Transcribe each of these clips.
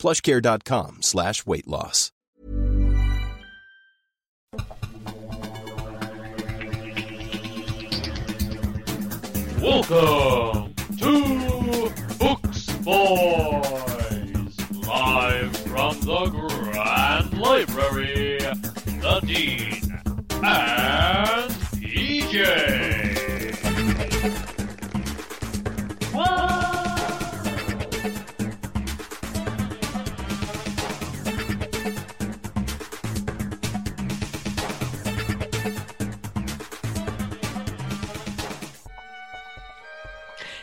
plushcare.com slash weight loss. Welcome to Books Boys, live from the Grand Library, the Dean and PJ.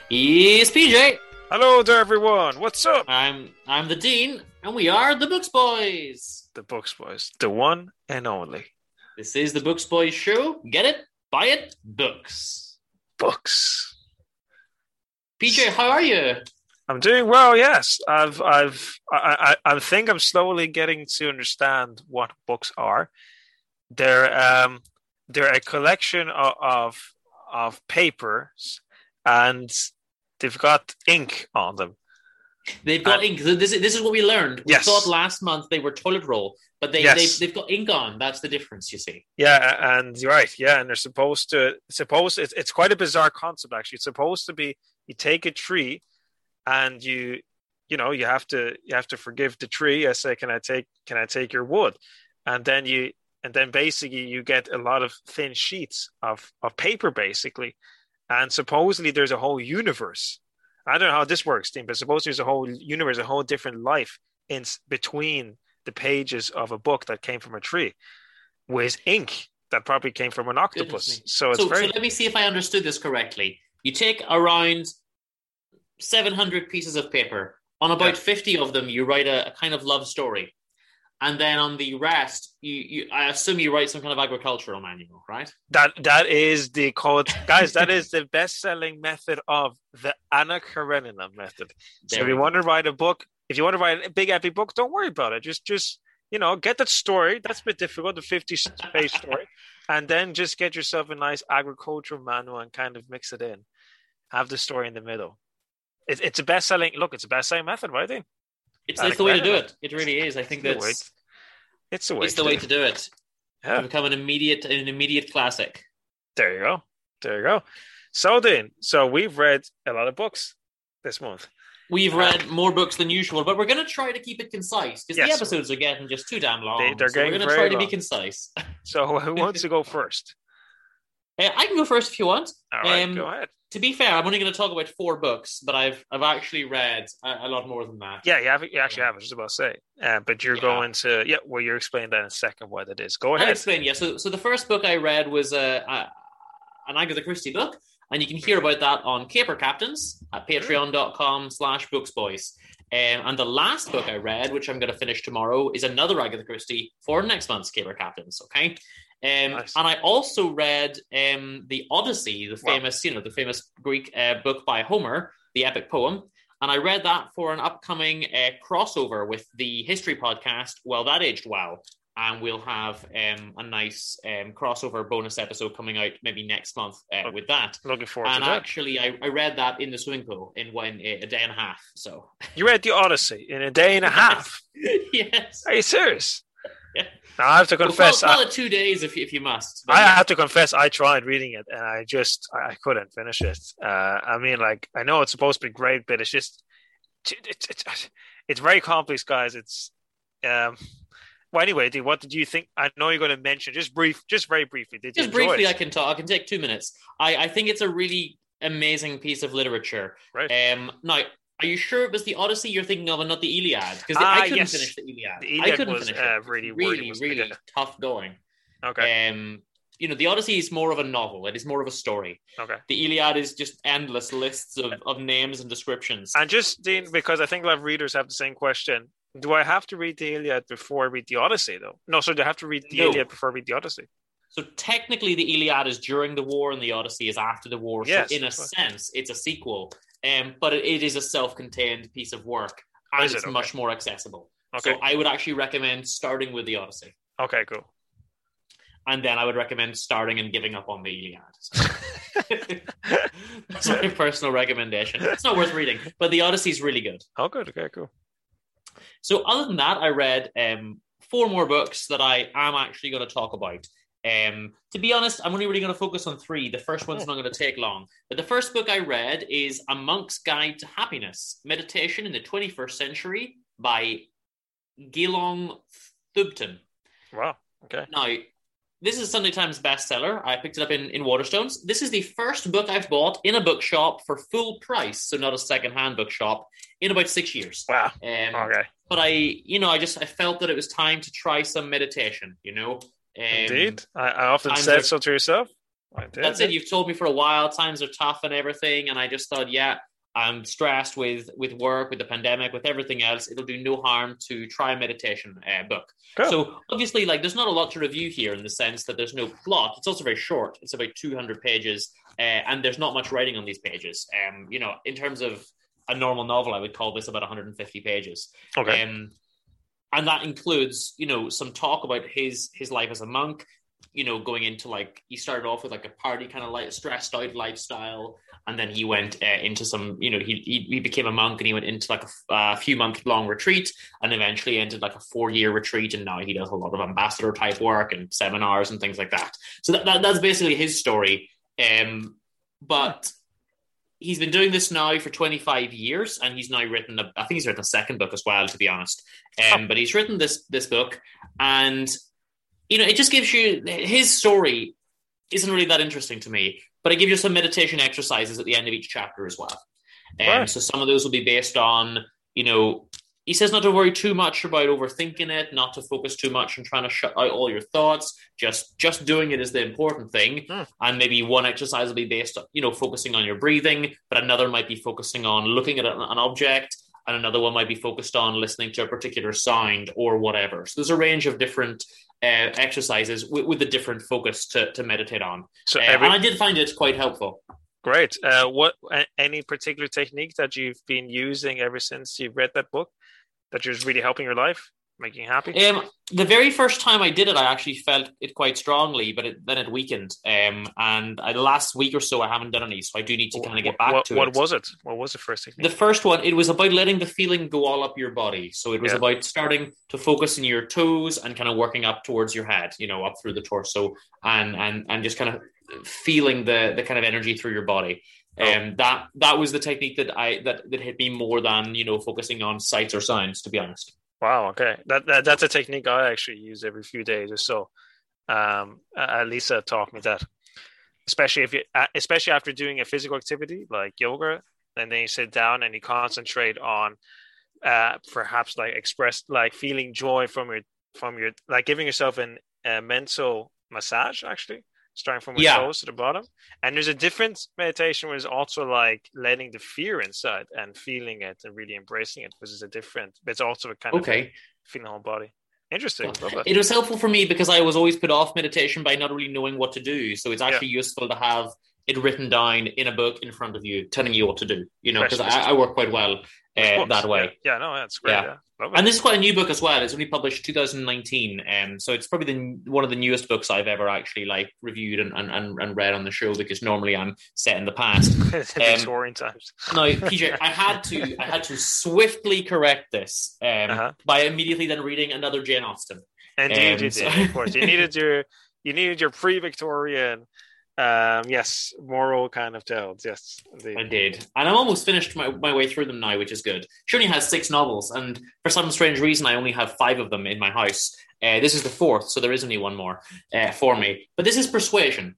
It's PJ. Hello there, everyone. What's up? I'm I'm the Dean, and we are the Books Boys. The Books Boys, the one and only This is the Books Boys show. Get it? Buy it? Books. books. PJ, how are you? I'm doing well. Yes, I've, I've, I, I, I think I'm slowly getting to understand what books are. They're, um, they're a collection of, of, of papers, and they've got ink on them. They've got Uh, ink. This is, this is what we learned. We Yes. thought last month they were toilet roll, but they, Yes. they've, they've got ink on. That's the difference, you see. Yeah, and you're right. Yeah, and they're supposed to supposed it's it's quite a bizarre concept actually. It's supposed to be you take a tree and you you know, you have to you have to forgive the tree. I say, Can I take can I take your wood? And then you and then basically you get a lot of thin sheets of, of paper basically. And supposedly there's a whole universe. I don't know how this works, Dean, but supposedly there's a whole universe, a whole different life in between the pages of a book that came from a tree with ink that probably came from an octopus. So it's so, very so let me see if I understood this correctly. You take around 700 pieces of paper. On about Yeah. 50 of them, you write a, a kind of love story. And then on the rest, you, you I assume you write some kind of agricultural manual, right? that that is the code, guys. that is the best-selling method of the Anna Karenina method. So if you go. want to write a book, if you want to write a big epic book, don't worry about it. Just just you know get that story. That's a bit difficult, the fifty-page story, and then just get yourself a nice agricultural manual and kind of mix it in. Have the story in the middle. It, it's a best-selling. Look, it's a best-selling method, right? Dean? It's, it's the way to do it. It really is. I think It's the that's It's the way. it's the way to do it. Yeah. To become an immediate an immediate classic. There you go. There you go. So then, so we've read a lot of books this month. We've read more books than usual, but we're going to try to keep it concise because the episodes are getting just too damn long. They- they're so we're going to try to be concise. So who wants to go first? Uh, I can go first if you want. All right, Um, go ahead. To be fair, I'm only going to talk about four books, but I've I've actually read a, a lot more than that. Yeah, you have. You actually have. I was just about to say. Uh, but you're Yeah. going to. Yeah, well, you're explaining that in a second what it is. Go ahead. I'll explain. Yeah. So so the first book I read was a, a an Agatha Christie book, and you can hear about that on Caper Captains at patreon.com slash booksboys. Um, and the last book I read, which I'm going to finish tomorrow, is another Agatha Christie for next month's Caper Captains. Okay. Um, Nice. And I also read um, the Odyssey, the Wow. famous, you know, the famous Greek uh, book by Homer, the epic poem. And I read that for an upcoming uh, crossover with the history podcast. Well, that aged well, and we'll have um, a nice um, crossover bonus episode coming out maybe next month uh, Okay. with that. Looking forward And to that. actually, I, I read that in the swimming pool in one a day and a half. So You read the Odyssey in a day and a half. yes, Are you serious? Yeah. Now I have to Well, confess. call, call I, it two days if you, if you must. I have to confess. I tried reading it and I just I couldn't finish it. Uh, I mean, like I know it's supposed to be great, but it's just it's it's, it's very complex, guys. It's um. Well, anyway, Dee, what did you think? I know you're going to mention just brief, just very briefly. Did just briefly, it? I can talk. I can take two minutes. I, I think it's a really amazing piece of literature. Right. Um, now, are you sure it was the Odyssey you're thinking of, and not the Iliad? Because Ah, I couldn't yes. finish the Iliad. The I Iliad couldn't was, finish uh, it. really really, really tough going. okay, Um, you know, the Odyssey is more of a novel. It is more of a story. okay. The Iliad is just endless lists of, of names and descriptions. And just Dean, because I think a lot of readers have the same question. Do I have to read the Iliad before I read the Odyssey, though? No, so do I have to read the No. Iliad before I read the Odyssey? So technically, the Iliad is during the war, and the Odyssey is after the war. Yes, so in a sense, it's a sequel, um, but it, it is a self-contained piece of work, and Is it? it's Okay. much more accessible. Okay. So I would actually recommend starting with the Odyssey, Okay, cool. and then I would recommend starting and giving up on the Iliad. That's my personal recommendation. It's not worth reading, but the Odyssey is really good. oh, good. Okay, cool. So other than that, I read um, four more books that I am actually going to talk about. Um, to be honest, I'm only really going to focus on three. The first one's not going to take long. But the first book I read is A Monk's Guide to Happiness: Meditation in the 21st Century by Gelong Thubten. Wow. Okay. Now, this is a Sunday Times bestseller. I picked it up in, in Waterstones. This is the first book I've bought in a bookshop for full price, so not a secondhand bookshop, in about six years. Wow. Um, Okay. but I, you know, I just I felt that it was time to try some meditation. You know, um, Indeed. I, I often said are- so to yourself. I did. That's it. You've told me for a while times are tough and everything, and I just thought, yeah, I'm stressed with with work, with the pandemic, with everything else. It'll do no harm to try a meditation uh, book. Cool. So obviously, like, there's not a lot to review here in the sense that there's no plot. It's also very short. It's about 200 pages, uh, and there's not much writing on these pages. Um, you know, in terms of a normal novel, I would call this about 150 pages. Okay. Um, and that includes, you know, some talk about his his life as a monk. You know, going into like he started off with like a party kind of like stressed out lifestyle, and then he went uh, into some, you know, he, he he became a monk and he went into like a, few month long retreat, and eventually ended like a four year retreat, and now he does a lot of ambassador type work and seminars and things like that. So that, that that's basically his story. Um, but he's been doing this now for 25 years and he's now written a, i think he's written a second book as well to be honest um, but he's written this this book and you know it just gives you his story isn't really that interesting to me but it gives you some meditation exercises at the end of each chapter as well um, Right. so some of those will be based on you know he says not to worry too much about overthinking it not to focus too much on trying to shut out all your thoughts just just doing it is the important thing. Hmm. and maybe one exercise will be based on you know focusing on your breathing but another might be focusing on looking at an, object and another one might be focused on listening to a particular sound or whatever. So there's a range of different uh, exercises with, with a different focus to, to meditate on. So Uh, every and i did find it quite helpful. Great. Uh, what any particular technique that you've been using ever since you've read that book that is really helping your life, making you happy? Um, the very first time I did it, I actually felt it quite strongly, but it, then it weakened. Um, and I, the last week or so, I haven't done any, so I do need to kind of get back what, to what it. What was it? What was the first thing? The first one, it was about letting the feeling go all up your body. So it was Yeah. about starting to focus in your toes and kind of working up towards your head, you know, up through the torso and and and just kind of feeling the the kind of energy through your body. Oh. Um, that that was the technique that I that that hit me more than you know focusing on sights or sounds. To be honest. Wow. Okay. That, that that's a technique I actually use every few days or so. Um, uh, Lisa taught me that, especially if you, especially after doing a physical activity like yoga, and then you sit down and you concentrate on, uh, perhaps like express like feeling joy from your from your like giving yourself an a mental massage actually starting from your Yeah. toes to the bottom and there's a different meditation where it's also like letting the fear inside and feeling it and really embracing it which is a different but it's also a kind of feeling the whole body. Interesting. That. It was helpful for me because I was always put off meditation by not really knowing what to do. So it's actually useful to have it written down in a book in front of you, telling you what to do. You know, because I, I work quite well uh, that way. Yeah, yeah no, that's great. Yeah. Yeah. And this is quite a new book as well. It's only published 2019, um, so it's probably the, one of the newest books I've ever actually like reviewed and, and, and, and read on the show because normally I'm set in the past. Victorian times. Now, PJ, I had to I had to swiftly correct this um, Uh-huh. by immediately then reading another Jane Austen. Indeed, Um, you so- Of course, you needed your you needed your pre-Victorian, um, yes, moral kind of tales. Yes, I indeed. did. And I'm almost finished my, my way through them now, which is good. She only has six novels, and for some strange reason, I only have five of them in my house. Uh, this is the fourth, so there is only one more uh, for me. But this is Persuasion.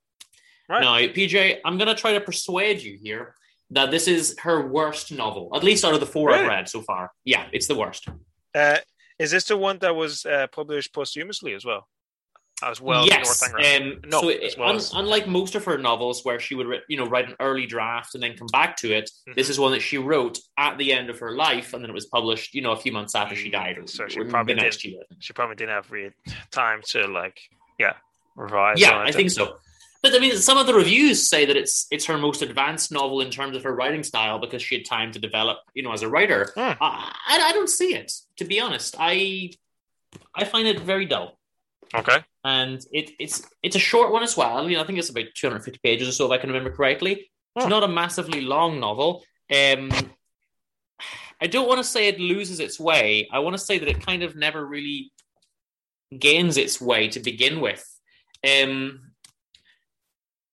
Right. Now, PJ, I'm going to try to persuade you here that this is her worst novel, at least out of the four I've read so far. Yeah, it's the worst. Uh, is this the one that was uh, published posthumously as well? As well. yes. Northanger. Um, No, so as it, well un- as- unlike most of her novels, where she would you know write an early draft and then come back to it, Mhm. this is one that she wrote at the end of her life, and then it was published you know a few months after she died. or- So she probably did. year. She probably didn't have really time to like, yeah, revise. Yeah, I think so. But I mean, some of the reviews say that it's it's her most advanced novel in terms of her writing style because she had time to develop, you know, as a writer. Hmm. I, I I don't see it, to be honest. I I find it very dull, Okay. and it it's it's a short one as well. You know, I think it's about two hundred fifty pages or so, if I can remember correctly. It's not a massively long novel. Um, I don't want to say it loses its way. I want to say that it kind of never really gains its way to begin with. Um,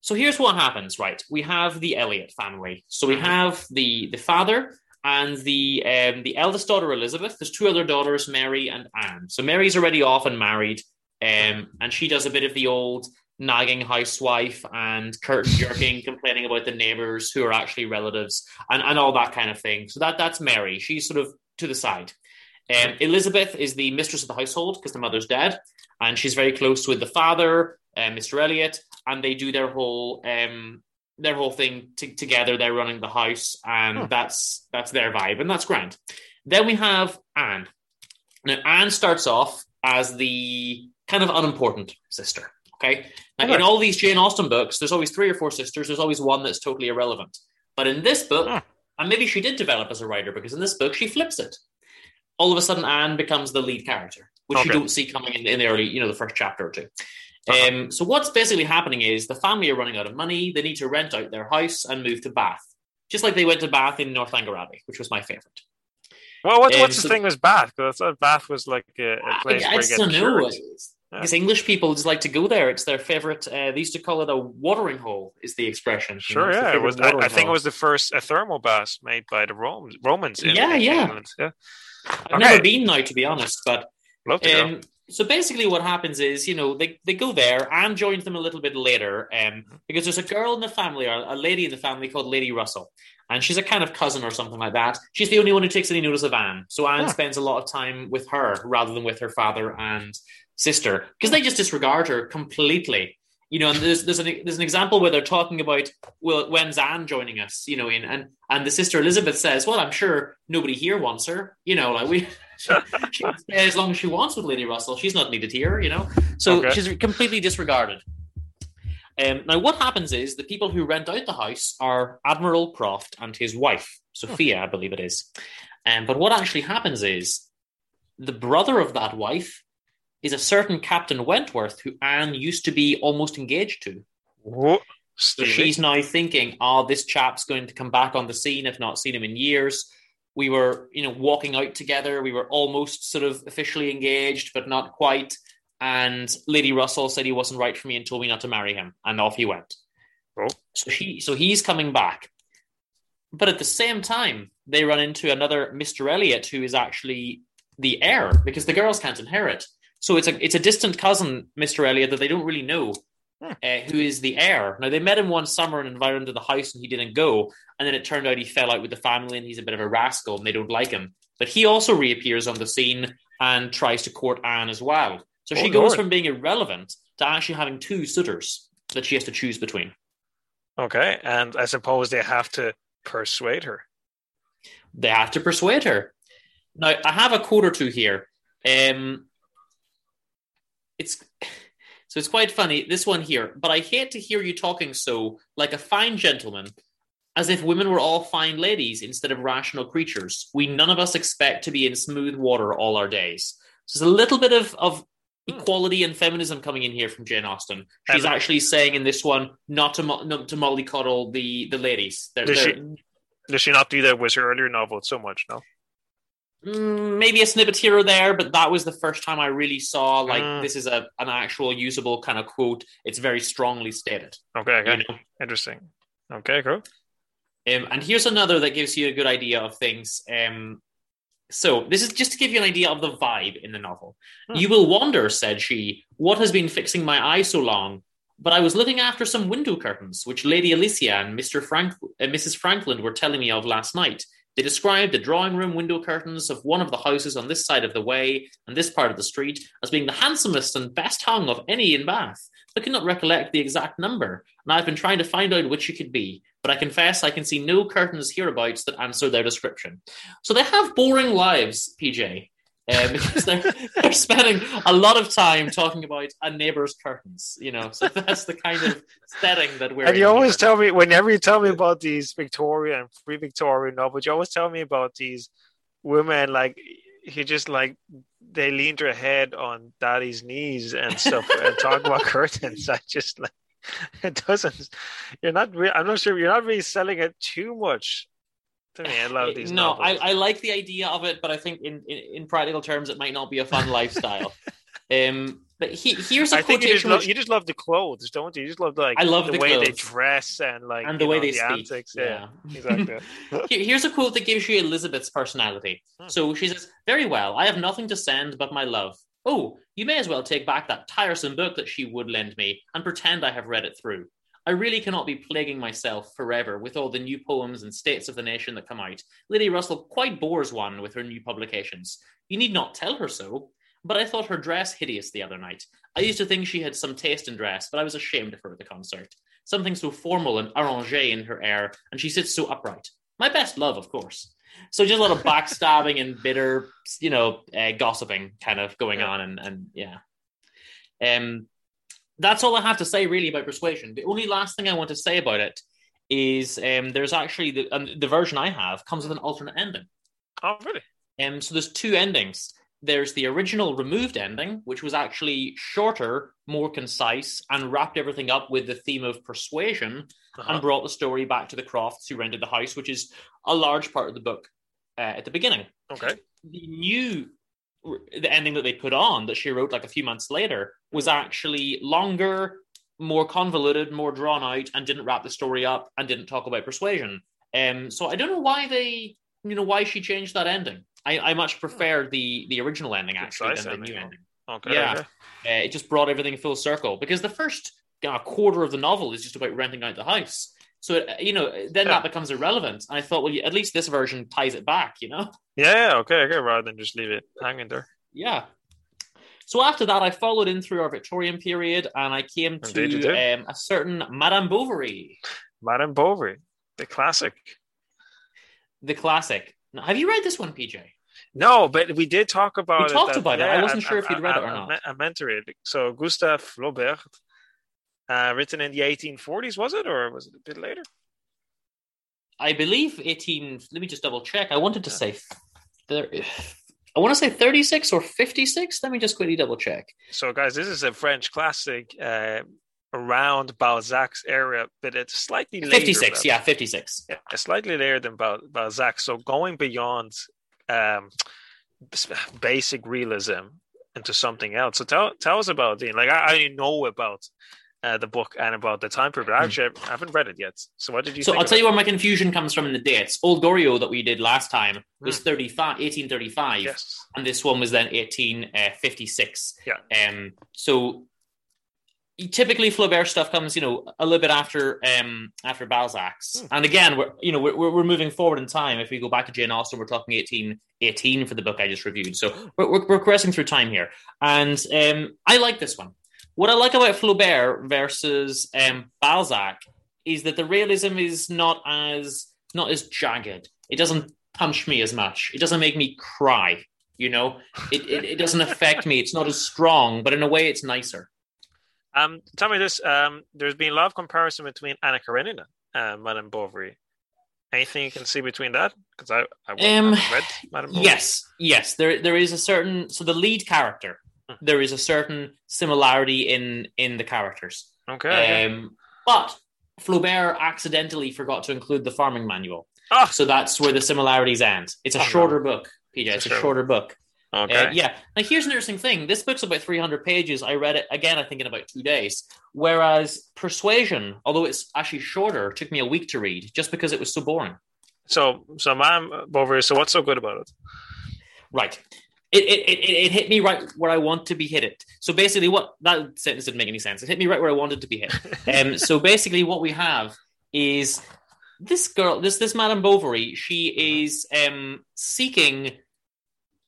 so here's what happens, right? We have the Elliot family. So we Mhm. have the the father and the um, the eldest daughter Elizabeth. There's two other daughters, Mary and Anne. So Mary's already off and married, um, and she does a bit of the old nagging housewife and curtain jerking, complaining about the neighbors who are actually relatives and, and all that kind of thing. So that that's Mary. She's sort of to the side. Um, Elizabeth is the mistress of the household because the mother's dead, and she's very close with the father, uh, Mr. Elliot, and they do their whole um, their whole thing t- together. They're running the house, and Hmm. that's that's their vibe, and that's grand. Then we have Anne. Now Anne starts off as the kind of unimportant sister. Okay, now in all these Jane Austen books, there's always three or four sisters. There's always one that's totally irrelevant. But in this book, Hmm. and maybe she did develop as a writer because in this book she flips it. All of a sudden, Anne becomes the lead character, which you don't see coming in, in the early, you know, the first chapter or 2 Uh-huh. Um, so what's basically happening is the family are running out of money. They need to rent out their house and move to Bath, just like they went to Bath in Northanger Abbey, which was my favorite. Well, what, Um, what's so- the thing with Bath? Because I thought Bath was like a, a place I, I where you get know. cured. English people just like to go there. It's their favorite. Uh, they used to call it a watering hole. Is the expression? you know, Sure, yeah. It was. I, I think it was the first a thermal bath made by the Romans. Romans in, Yeah, in yeah. England. Yeah, I've Okay. never been now, to be honest, but love to go. Um, so basically, what happens is, you know, they, they go there. Anne joins them a little bit later um, because there's a girl in the family, or a lady in the family called Lady Russell, and she's a kind of cousin or something like that. She's the only one who takes any notice of Anne, so Anne Huh. spends a lot of time with her rather than with her father and sister because they just disregard her completely. You know, and there's there's an there's an example where they're talking about well, when's Anne joining us? You know, in and and the sister Elizabeth says, well, I'm sure nobody here wants her. You know, like we she can stay as long as she wants with Lady Russell. She's not needed here, you know. So Okay. she's completely disregarded. Um, now, what happens is the people who rent out the house are Admiral Croft and his wife, Sophia, I believe it is. Um, but what actually happens is the brother of that wife is a certain Captain Wentworth, who Anne used to be almost engaged to. Whoa, So she's now thinking, oh, this chap's going to come back on the scene. I've not seen him in years. We were, you know, walking out together. We were almost sort of officially engaged, but not quite. And Lady Russell said he wasn't right for me and told me not to marry him, and off he went. Oh. So he, so he's coming back. But at the same time, they run into another Mr. Elliot, who is actually the heir because the girls can't inherit. So it's a it's a distant cousin, Mr. Elliot, that they don't really know, Hmm. uh, who is the heir. Now they met him one summer and invited him to the house, and he didn't go. And then it turned out he fell out with the family, and he's a bit of a rascal, and they don't like him. But he also reappears on the scene and tries to court Anne as well. So Oh, she goes Lord. from being irrelevant to actually having two suitors that she has to choose between. Okay, and I suppose they have to persuade her. they have to persuade her. Now, I have a quote or two here. Um, it's so it's quite funny. This one here, but I hate to hear you talking so like a fine gentleman, as if women were all fine ladies instead of rational creatures. We none of us expect to be in smooth water all our days. So there's a little bit of of hmm. equality and feminism coming in here from Jane Austen. She's And- actually saying in this one not to mo- not to mollycoddle the the ladies. They're, Does she- they're- Does she not do that with her earlier novel so much? No. Mm, maybe a snippet here or there, but that was the first time I really saw like Mm. this is a an actual usable kind of quote. It's very strongly stated. Okay, okay, You know? interesting. Okay, cool. Um, and here's another that gives you a good idea of things. Um, so this is just to give you an idea of the vibe in the novel. Hmm. You will wonder, said she, what has been fixing my eye so long? But I was looking after some window curtains, which Lady Alicia and Mr. Frank, uh, Mrs. Franklin were telling me of last night. They described the drawing room window curtains of one of the houses on this side of the way and this part of the street as being the handsomest and best hung of any in Bath. I cannot recollect the exact number, and I've been trying to find out which it could be, but I confess I can see no curtains hereabouts that answer their description. So they have boring lives, PJ. Um, because they're, they're spending a lot of time talking about a neighbor's curtains, you know. So that's the kind of setting that we're. And you always here. tell me whenever you tell me about these Victorian and pre-Victorian novels, you always tell me about these women like he just like they leaned their head on daddy's knees and stuff and talk about curtains. I just like it doesn't. You're not. Re- I'm not sure. You're not really selling it too much to me. I love these. no, novels. I, I like the idea of it, but I think in, in, in practical terms, it might not be a fun lifestyle. Um, but he, here's a I think you just, love, you just love the clothes, don't you? You just love like I love the, the way they dress and like And the way know, they the speak. antics. Yeah, Yeah. exactly. Here's a quote that gives you Elizabeth's personality. Hmm. So she says, Very well, I have nothing to send but my love. Oh, you may as well take back that tiresome book that she would lend me and pretend I have read it through. I really cannot be plaguing myself forever with all the new poems and states of the nation that come out. Lady Russell quite bores one with her new publications. You need not tell her so. But I thought her dress hideous the other night. I used to think she had some taste in dress, but I was ashamed of her at the concert. Something so formal and arrangé in her air, and she sits so upright. My best love, of course. So just a lot of backstabbing and bitter, you know, uh, gossiping kind of going Yeah. on, and and yeah. Um, that's all I have to say really about Persuasion. The only last thing I want to say about it is um, there's actually the um, the version I have comes with an alternate ending. oh, really? Um, so there's two endings. There's the original removed ending, which was actually shorter, more concise, and wrapped everything up with the theme of persuasion Uh-huh. and brought the story back to the Crofts who rented the house, which is a large part of the book uh, at the beginning. Okay. The new the ending that they put on that she wrote like a few months later was actually longer, more convoluted, more drawn out, and didn't wrap the story up and didn't talk about persuasion. Um, so I don't know why they, you know, why she changed that ending. I, I much prefer the the original ending actually than the new huh? ending. Okay. Yeah. okay. Uh, it just brought everything full circle because the first uh, quarter of the novel is just about renting out the house. So it, you know, then Yeah. that becomes irrelevant. And I thought, well, at least this version ties it back. You know, Yeah, yeah, okay, okay, rather than just leave it hanging there. yeah. So after that, I followed in through our Victorian period, and I came Indeed to um, a certain Madame Bovary, Madame Bovary, the classic. the classic. Now, have you read this one, PJ? No, but we did talk about We it. talked about it. I wasn't I- sure if you'd read it or I- I not. I meant to read it. So Gustave Flaubert, uh, written in the 1840s, was it, or was it a bit later? I believe eighteen. Let me just double check. I wanted to say, I want to say thirty-six or fifty-six. Let me just quickly double check. So, guys, this is a French classic uh, around Balzac's era, but it's slightly 56, than- yeah, 56. Yeah, slightly later than Bal- Balzac. So going beyond um, basic realism into something else. So tell tell us about Dean. Like I, I know about uh, the book and about the time period, but actually I haven't read it yet. So what did you? Hmm. So I'll tell you where my confusion comes from in the dates. Old Goriot that we did last time was Hmm. 35, 1835, Yes. and this one was then 1856. Yeah. Um, so typically Flaubert stuff comes, you know, a little bit after um after Balzac's. Hmm. And again, we're you know we're, we're moving forward in time. If we go back to Jane Austen, we're talking 1818 for the book I just reviewed. So we're, we're, progressing through time here, and um, I like this one. What I like about Flaubert versus um, Balzac is that the realism is not as not as jagged. It doesn't punch me as much. It doesn't make me cry. You know, it, it, it doesn't affect me. It's not as strong, but in a way, it's nicer. Um, tell me this. Um, there's been a lot of comparison between Anna Karenina and Madame Bovary. Anything you can see between that? Because I, I Um, haven't read Madame Bovary. Yes, yes. There, there is a certain. So the lead character. there is a certain similarity in in the characters. Okay. Um, but Flaubert accidentally forgot to include the farming manual, Ah, so that's where the similarities end. It's a Oh, no. shorter book, PJ. It's It's, a short shorter book. okay. Uh, yeah. Now here's an interesting thing. This book's about 300 pages. I read it again. I think in about two days. Whereas Persuasion, although it's actually shorter, took me a week to read just because it was so boring. So, so Madame Bovary. So, what's so good about it? Right. It, it, it, it hit me right where I want to be hit it. So basically, what that sentence didn't make any sense. It hit me right where I wanted to be hit. Um, so basically, what we have is this girl, this this Madame Bovary, she is um, seeking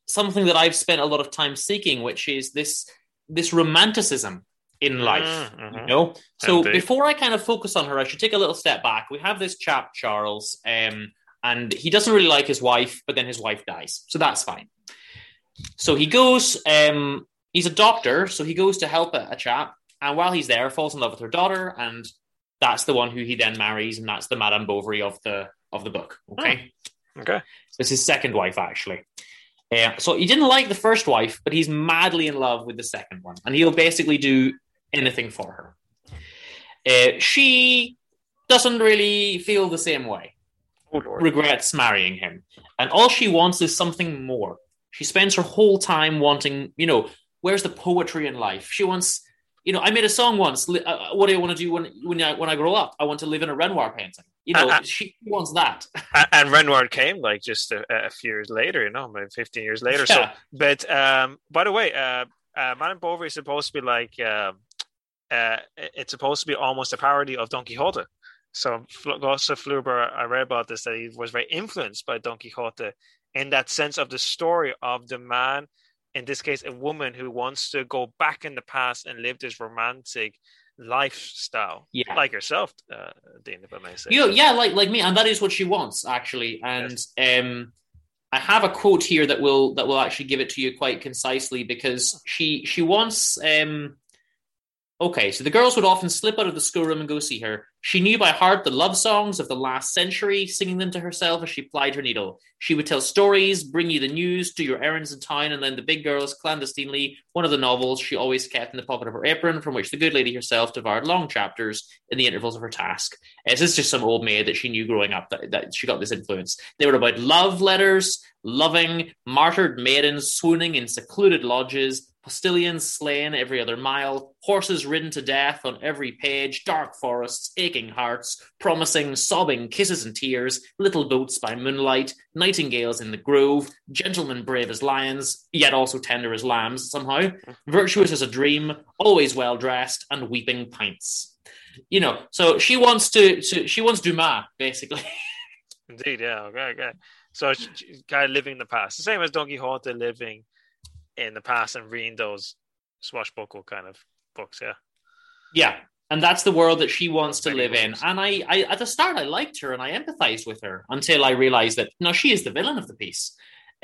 something that I've spent a lot of time seeking, which is this this romanticism in life. Mhm, You know, so Indeed. before I kind of focus on her, I should take a little step back. We have this chap Charles, um, and he doesn't really like his wife, but then his wife dies, so that's fine. So he goes. Um, he's a doctor, so he goes to help a, a chap, and while he's there, falls in love with her daughter, and that's the one who he then marries, and that's the Madame Bovary of the of the book. Okay. Okay. It's his second wife, actually. Uh, so he didn't like the first wife, but he's madly in love with the second one, and he'll basically do anything for her. Uh, she doesn't really feel the same way, Oh regrets marrying him, and all she wants is something more. She spends her whole time wanting, you know, where's the poetry in life? She wants, you know, I made a song once. Uh, what do I want to do when when I, when I grow up? I want to live in a Renoir painting. You know, Uh, uh, she wants that. And Renoir came like just a, a few years later, you know, maybe 15 years later. So, but um, by the way, uh, uh, Madame Bovary is supposed to be like, um uh, it's supposed to be almost a parody of Don Quixote. So, Gustave Flaubert, I read about this that he was very influenced by Don Quixote in that sense of the story of the man, in this case, a woman who wants to go back in the past and live this romantic lifestyle, Yeah. like yourself, uh, Dean, if I may say. You know, yeah, like like me, and that is what she wants actually. And um, I have a quote here that will that will actually give it to you quite concisely because she she wants. Um, okay, so the girls would often slip out of the schoolroom and go see her. She knew by heart the love songs of the last century, singing them to herself as she plied her needle. She would tell stories, bring you the news, do your errands in town, and then the big girls clandestinely. One of the novels she always kept in the pocket of her apron, from which the good lady herself devoured long chapters in the intervals of her task. Uh, This is just some old maid that she knew growing up that, that she got this influence. They were about love letters, loving, martyred maidens swooning in secluded lodges, postilions slain every other mile, horses ridden to death on every page, dark forests, aching hearts, promising, sobbing kisses and tears, little boats by moonlight, nightingales in the grove, gentlemen brave as lions, yet also tender as lambs somehow, virtuous as a dream, always well dressed, and weeping pints. You know, so she wants to, to she wants Dumas basically. Indeed, yeah, okay, okay. So she, she's kind of living the past, the same as Don Quixote living in the past and reading those swashbuckle kind of books. Yeah, Yeah, and that's the world that she wants to live in. And I, I, at the start, I liked her and I empathized with her until I realized that no, she is the villain of the piece.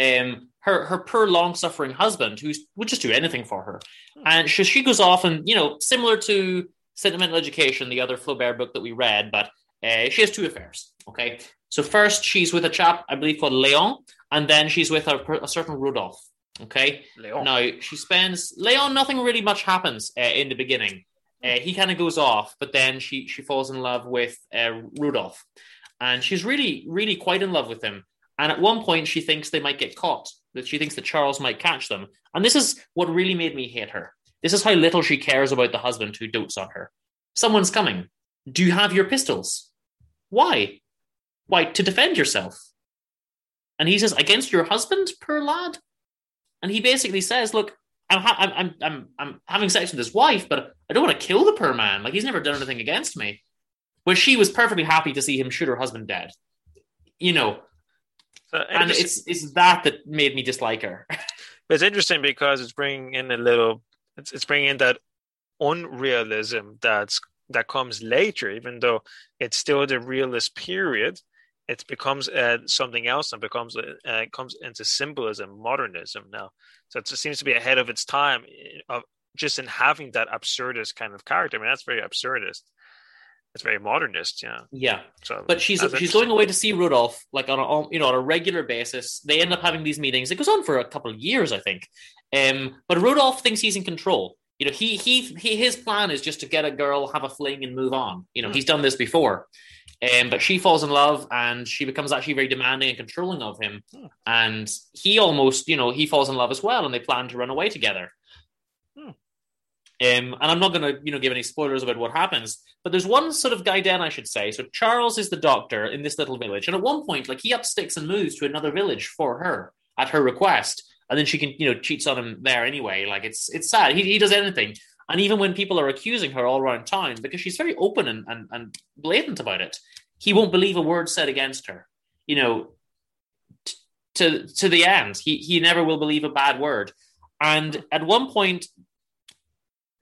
Um, her her poor long suffering husband, who would just do anything for her, and she she goes off and you know similar to Sentimental Education, the other Flaubert book that we read, but uh, she has two affairs. Okay, so first she's with a chap I believe called Leon, and then she's with a, a certain Rudolph. Okay, Leon. now she spends Leon. Nothing really much happens uh, in the beginning. Uh, he kind of goes off, but then she she falls in love with uh, Rudolph, and she's really really quite in love with him. And at one point, she thinks they might get caught. That she thinks that Charles might catch them. And this is what really made me hate her. This is how little she cares about the husband who dotes on her. Someone's coming. Do you have your pistols? Why? Why to defend yourself? And he says, against your husband, poor lad. And he basically says, "Look, I'm ha- I'm, I'm I'm I'm having sex with his wife, but I don't want to kill the poor man. Like he's never done anything against me." Where she was perfectly happy to see him shoot her husband dead. You know, So and it's it's that that made me dislike her. but it's interesting because it's bringing in a little, it's, it's bringing in that unrealism that's that comes later, even though it's still the realist period. It becomes uh, something else and becomes uh, comes into symbolism, modernism now. So it seems to be ahead of its time of just in having that absurdist kind of character. I mean, that's very absurdist. It's very modernist, yeah. yeah, So, but she's she's going away to see Rudolph like on a you know on a regular basis. They end up having these meetings. It goes on for a couple of years, I think. Um, but Rudolph thinks he's in control. You know, he he he his plan is just to get a girl, have a fling, and move on. You know, Hmm. he's done this before. Um, but she falls in love, and she becomes actually very demanding and controlling of him. Hmm. And he almost, you know, he falls in love as well, and they plan to run away together. Hmm. Um, and I'm not going to, you know, give any spoilers about what happens, but there's one sort of guy then I should say. So Charles is the doctor in this little village, and at one point, like he up sticks and moves to another village for her at her request, and then she can, you know, cheats on him there anyway. Like it's it's sad. He he does anything, and even when people are accusing her all around town, because she's very open and and, and blatant about it, he won't believe a word said against her. You know, t- to to the end, he he never will believe a bad word. And at one point,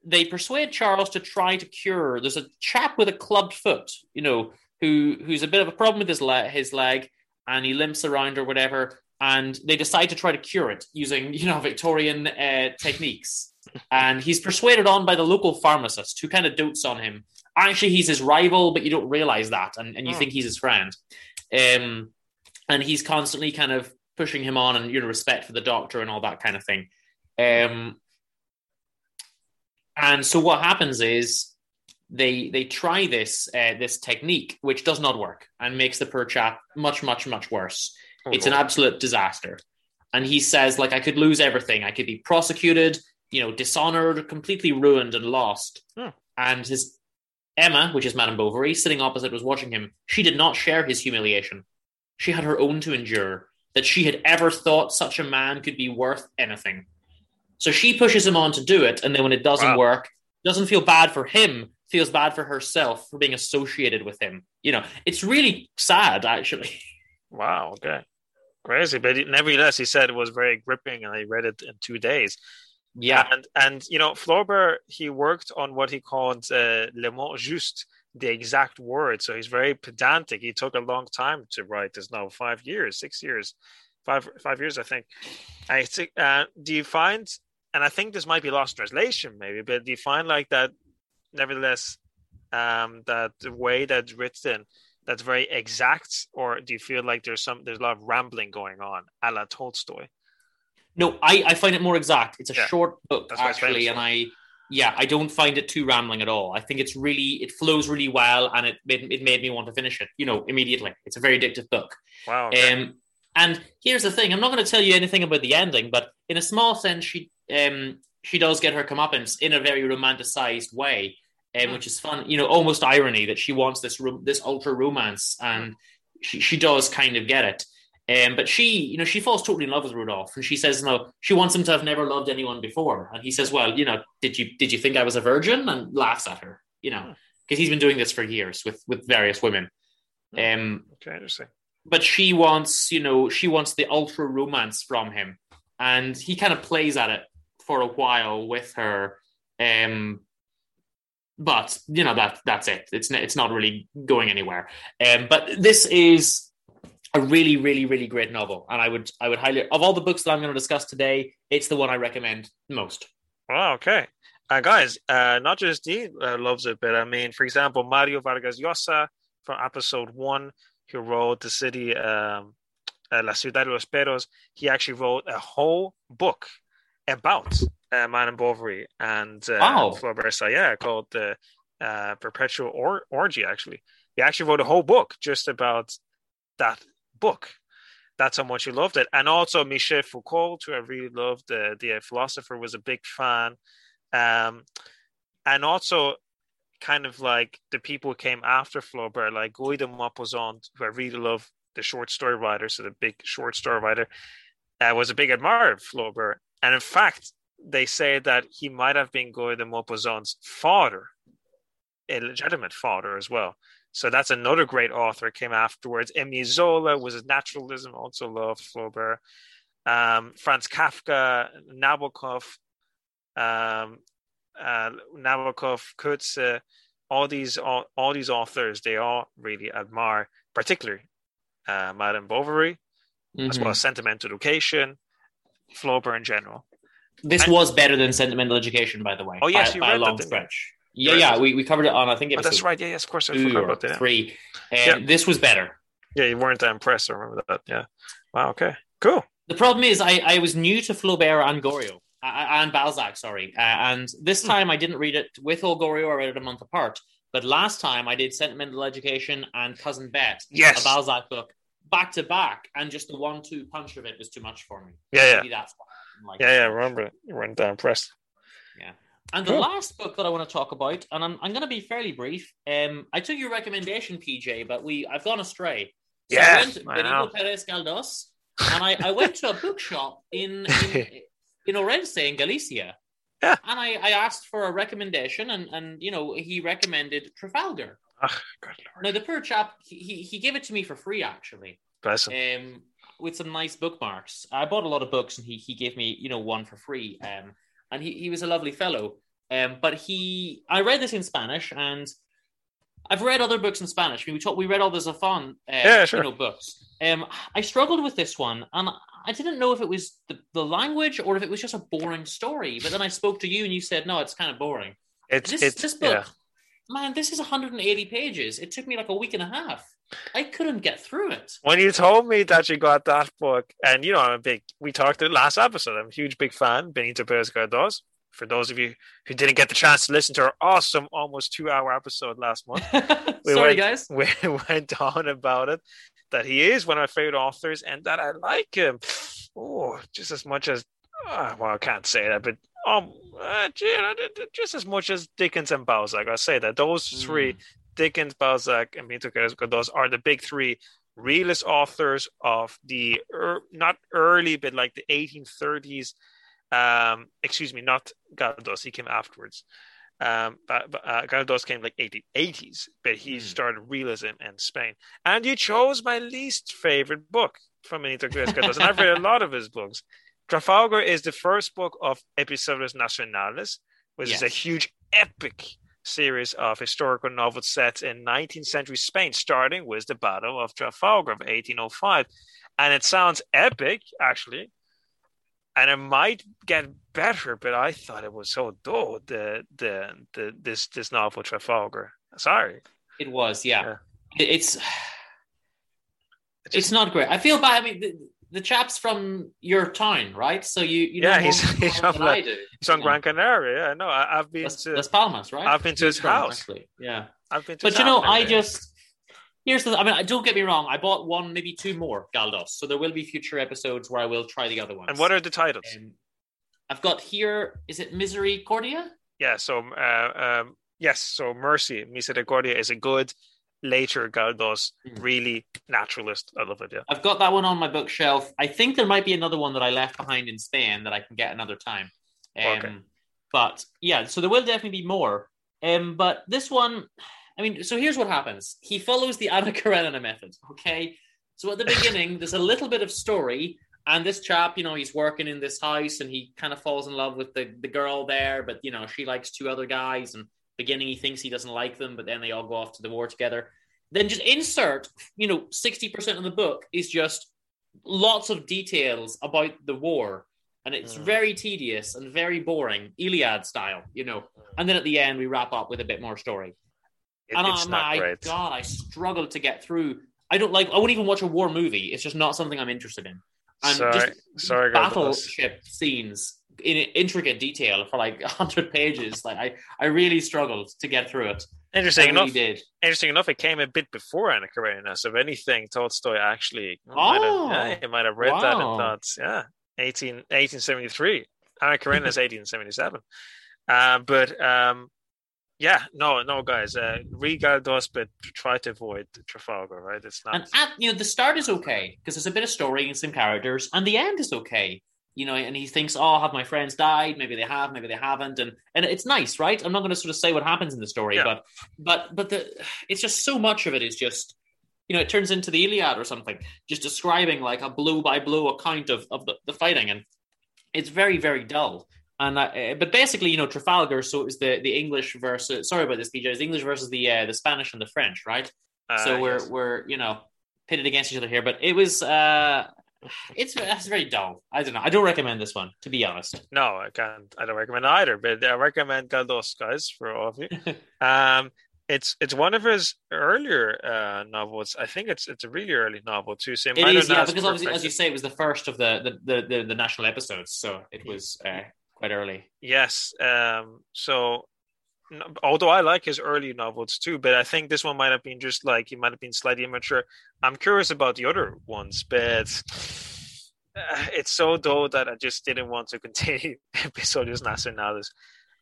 they persuade Charles to try to cure. There's a chap with a clubbed foot, you know, who who's a bit of a problem with his leg, his leg, and he limps around or whatever. And they decide to try to cure it using, you know, Victorian uh, techniques. And he's persuaded on by the local pharmacist who kind of dotes on him. Actually, he's his rival, but you don't realize that, and, and you Hmm. think he's his friend. Um, and he's constantly kind of pushing him on and you know respect for the doctor and all that kind of thing. Um, and so what happens is they they try this uh, this technique, which does not work and makes the poor chap much much much worse. Oh, It's an absolute disaster. And he says, like, I could lose everything. I could be prosecuted, you know, dishonored, completely ruined and lost. Hmm. And his Emma, which is Madame Bovary, sitting opposite, was watching him. She did not share his humiliation. She had her own to endure. That she had ever thought such a man could be worth anything. So she pushes him on to do it, and then when it doesn't Wow. work, doesn't feel bad for him, feels bad for herself for being associated with him. You know, it's really sad, actually. Wow. Okay. Crazy, but nevertheless, he said it was very gripping, and I read it in two days. Yeah. And and you know, Flaubert he worked on what he called uh, le mot juste, the exact word. So he's very pedantic. He took a long time to write this novel, five years, six years, five five years, I think. I. Uh, do you find? And I think this might be lost translation, maybe. But do you find like that? Nevertheless, um, that the way that's written, that's very exact, or do you feel like there's some there's a lot of rambling going on, a la Tolstoy? No, I, I find it more exact. It's a Yeah. short book That's actually, and. I yeah, I don't find it too rambling at all. I think it's really it flows really well, and it made, it made me want to finish it. You know, immediately. It's a very addictive book. Wow. okay. Um, and here's the thing: I'm not going to tell you anything about the ending, but in a small sense, she um she does get her comeuppance in a very romanticized way, um, Hmm. which is fun. You know, almost irony that she wants this ro- this ultra romance, and she she does kind of get it. Um, but she, you know, she falls totally in love with Rudolph, and she says, "No, she wants him to have never loved anyone before." And he says, "Well, you know, did you did you think I was a virgin?" And laughs at her, you know, because he's been doing this for years with with various women. Um, okay, interesting. but she wants, you know, she wants the ultra romance from him, and he kind of plays at it for a while with her. Um, but you know that that's it. It's it's not really going anywhere. Um, but this is a really, really, really great novel, and I would I would highly of all the books that I'm going to discuss today, it's the one I recommend most. Wow, okay. Uh, guys, uh, not just Dean uh, loves it, but I mean, for example, Mario Vargas Llosa from episode one, who wrote The City, um, uh, La Ciudad de los Perros, he actually wrote a whole book about uh, Madame Bovary and uh, Wow. Flaubert Sayre called the uh, Perpetual or- Orgy, actually. He actually wrote a whole book just about that book. That's how much he loved it. And also Michel Foucault, who I really loved, the, the philosopher, was a big fan. Um, and also kind of like the people who came after Flaubert, like Guy de Maupassant, who I really love, the short story writer, so the big short story writer, uh, was a big admirer of Flaubert. And in fact, they say that he might have been Guy de Maupassant's father, a legitimate father as well. So that's another great author came afterwards. Emile Zola was a naturalism, also loved Flaubert. Um, Franz Kafka, Nabokov, um, uh, Nabokov, Coetzee, all these all, all these authors, they all really admire, particularly uh, Madame Bovary, as Mhm. well as Sentimental Education, Flaubert in general. This And- was better than Sentimental Education, by the way. Oh, yes, by, you by a read that, long didn't stretch. Yeah, yeah, we, we covered it on I think Oh, that's right. Yeah, yes, of course. I forgot about that. yeah. three. Yeah. This was better. Yeah, you weren't that impressed. I remember that. Yeah. Wow. Okay. Cool. The problem is, I, I was new to Flaubert and Goriot uh, and Balzac, sorry, uh, and this Hmm. time I didn't read it with all Goriot. I read it a month apart. But last time I did Sentimental Education and Cousin Bette, Yes. a Balzac book, back to back, and just the one-two punch of it was too much for me. Yeah, yeah. Maybe that's why I didn't like Yeah, it yeah. I remember it. You weren't that impressed. And the last book that I want to talk about, and I'm, I'm going to be fairly brief. Um, I took your recommendation, PJ, but we I've gone astray. So Yeah, I went know. Perez Galdós, and I, I went to a bookshop in in, in Orense in Galicia. Yeah. And I, I asked for a recommendation, and, and you know he recommended Trafalgar. Oh, good lord. Now the poor chap, he, he, he gave it to me for free actually, Bless him. um, with some nice bookmarks. I bought a lot of books, and he he gave me you know one for free. Um, and he, he was a lovely fellow. Um, but he, I read this in Spanish, and I've read other books in Spanish. I mean, we talked, we read all the Zafon, uh, Yeah, sure. you know, books. Um, I struggled with this one, and I didn't know if it was the, the language or if it was just a boring story. But then I spoke to you, and you said, no, it's kind of boring. It's This, it's this book, yeah. man, this is 180 pages. It took me like a week and a half. I couldn't get through it. When you told me that you got that book, and you know, I'm a big. We talked the last episode. I'm a huge big fan. Benito Perez Galdós. For those of you who didn't get the chance to listen to our awesome, almost two-hour episode last month, We Sorry, went- guys. we went on about it that he is one of my favorite authors and that I like him. Oh, just as much as uh, well, I can't say that, but um, uh, just as much as Dickens and Balzac. I say that those three, Dickens, Balzac, and Benito those are the big three realist authors of the er, not early, but like the 1830s. Um, excuse me, not Galdós. He came afterwards. Um, but, but uh, Galdós came like 1880s, but he Mm. started realism in Spain. And you chose my least favorite book from Benito Galdós, and I've read a lot of his books. Trafalgar is the first book of Episodios Nacionales, which is a huge epic series of historical novels set in 19th century Spain, starting with the Battle of Trafalgar of 1805. And it sounds epic, actually. And it might get better, but I thought it was so dull. The the the this this novel Trafalgar. Sorry, It was, yeah. Yeah. It- It's It's not great. I feel bad. I mean, the, the chap's from your town, right? So you you know Yeah, he's- he's from I do. it's on Yeah. Gran Canaria. Yeah, no, I, I've been Las, to Las Palmas, right? I've been to his He's from, house. Actually. Yeah, I've been to. but his you know, I just here's the. I mean, don't get me wrong. I bought one, maybe two more Galdós, so there will be future episodes where I will try the other ones. And what are the titles? Um, I've got here. Is it Misericordia? Yeah, so uh, um, yes, so Mercy, Misericordia is a good later Galdós, Mm. really naturalist. I love it. Yeah, I've got that one on my bookshelf. I think there might be another one that I left behind in Spain that I can get another time. Um, Okay. But yeah, so there will definitely be more. Um, but this one, I mean, so here's what happens. He follows the Anna Karenina method. Okay, so at the beginning, there's a little bit of story, and this chap, you know, he's working in this house, and he kind of falls in love with the the girl there, but you know, she likes two other guys, and beginning he thinks he doesn't like them, but then they all go off to the war together. Then just insert, you know, sixty percent of the book is just lots of details about the war, and it's Mm. very tedious and very boring, Iliad style, you know. And then at the end, we wrap up with a bit more story. It- and it's oh not my great. god, I struggled to get through. I don't like. I wouldn't even watch a war movie. It's just not something I'm interested in. And sorry, just sorry, battleship scenes in intricate detail for like hundred pages. Like I, I really struggled to get through it. I Interesting really enough, did. interesting enough, it came a bit before Anna Karenina. So if anything, Tolstoy actually might Oh, have, yeah, he might have read that and wow. thought, yeah, 18, 1873. Anna Karenina is 1877. Uh, but um, yeah, no, no, guys, uh, read Galdós, but try to avoid Trafalgar, right? It's not. And at you know the start is okay because there's a bit of story and some characters, and the end is okay. You know, and he thinks, "Oh, have my friends died? Maybe they have, maybe they haven't," and and it's nice, right? I'm not going to sort of say what happens in the story, Yeah. but but but the it's just so much of it is just you know it turns into the Iliad or something, just describing like a blow by blow account of of the, the fighting, and it's very very dull. And uh, but basically, you know, Trafalgar. So it was the the English versus. Sorry about this, PJ. It's the English versus the uh, the Spanish and the French, right? uh, so we're yes. we're you know pitted against each other here but it was uh it's it's very dull i don't know i don't recommend this one to be honest No, I can't. I don't recommend either, but I recommend Galdós, guys, for all of you. um, it's it's one of his earlier uh, novels. I think it's it's a really early novel too. So it, is yeah because obviously as you say it was the first of the the the, the, the national episodes so it was uh, quite early Yes. Um, so, although I like his early novels too, but I think this one might have been just like he might have been slightly immature. I'm curious about the other ones, but uh, it's so dull that I just didn't want to continue Episodios Nacionales.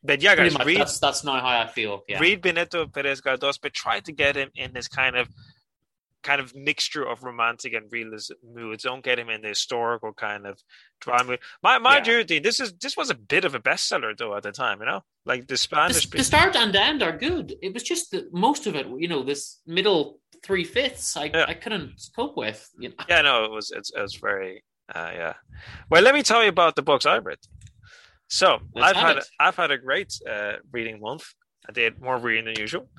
But yeah, guys, much, read that's that's now how i feel yeah read Benito Perez Galdós, but try to get him in this kind of kind of mixture of romantic and realist moods. Don't get him in the historical kind of drama. My mind Yeah. Dean, this is this was a bit of a bestseller though at the time. You know, like the The, Spanish. the start and end are good. It was just that most of it, you know, this middle three fifths, I, Yeah. I couldn't cope with. You know? yeah, no, it was it's, it was very uh, yeah. Well, let me tell you about the books I've read. So Let's I've had it. I've had a great uh, reading month. I did more reading than usual.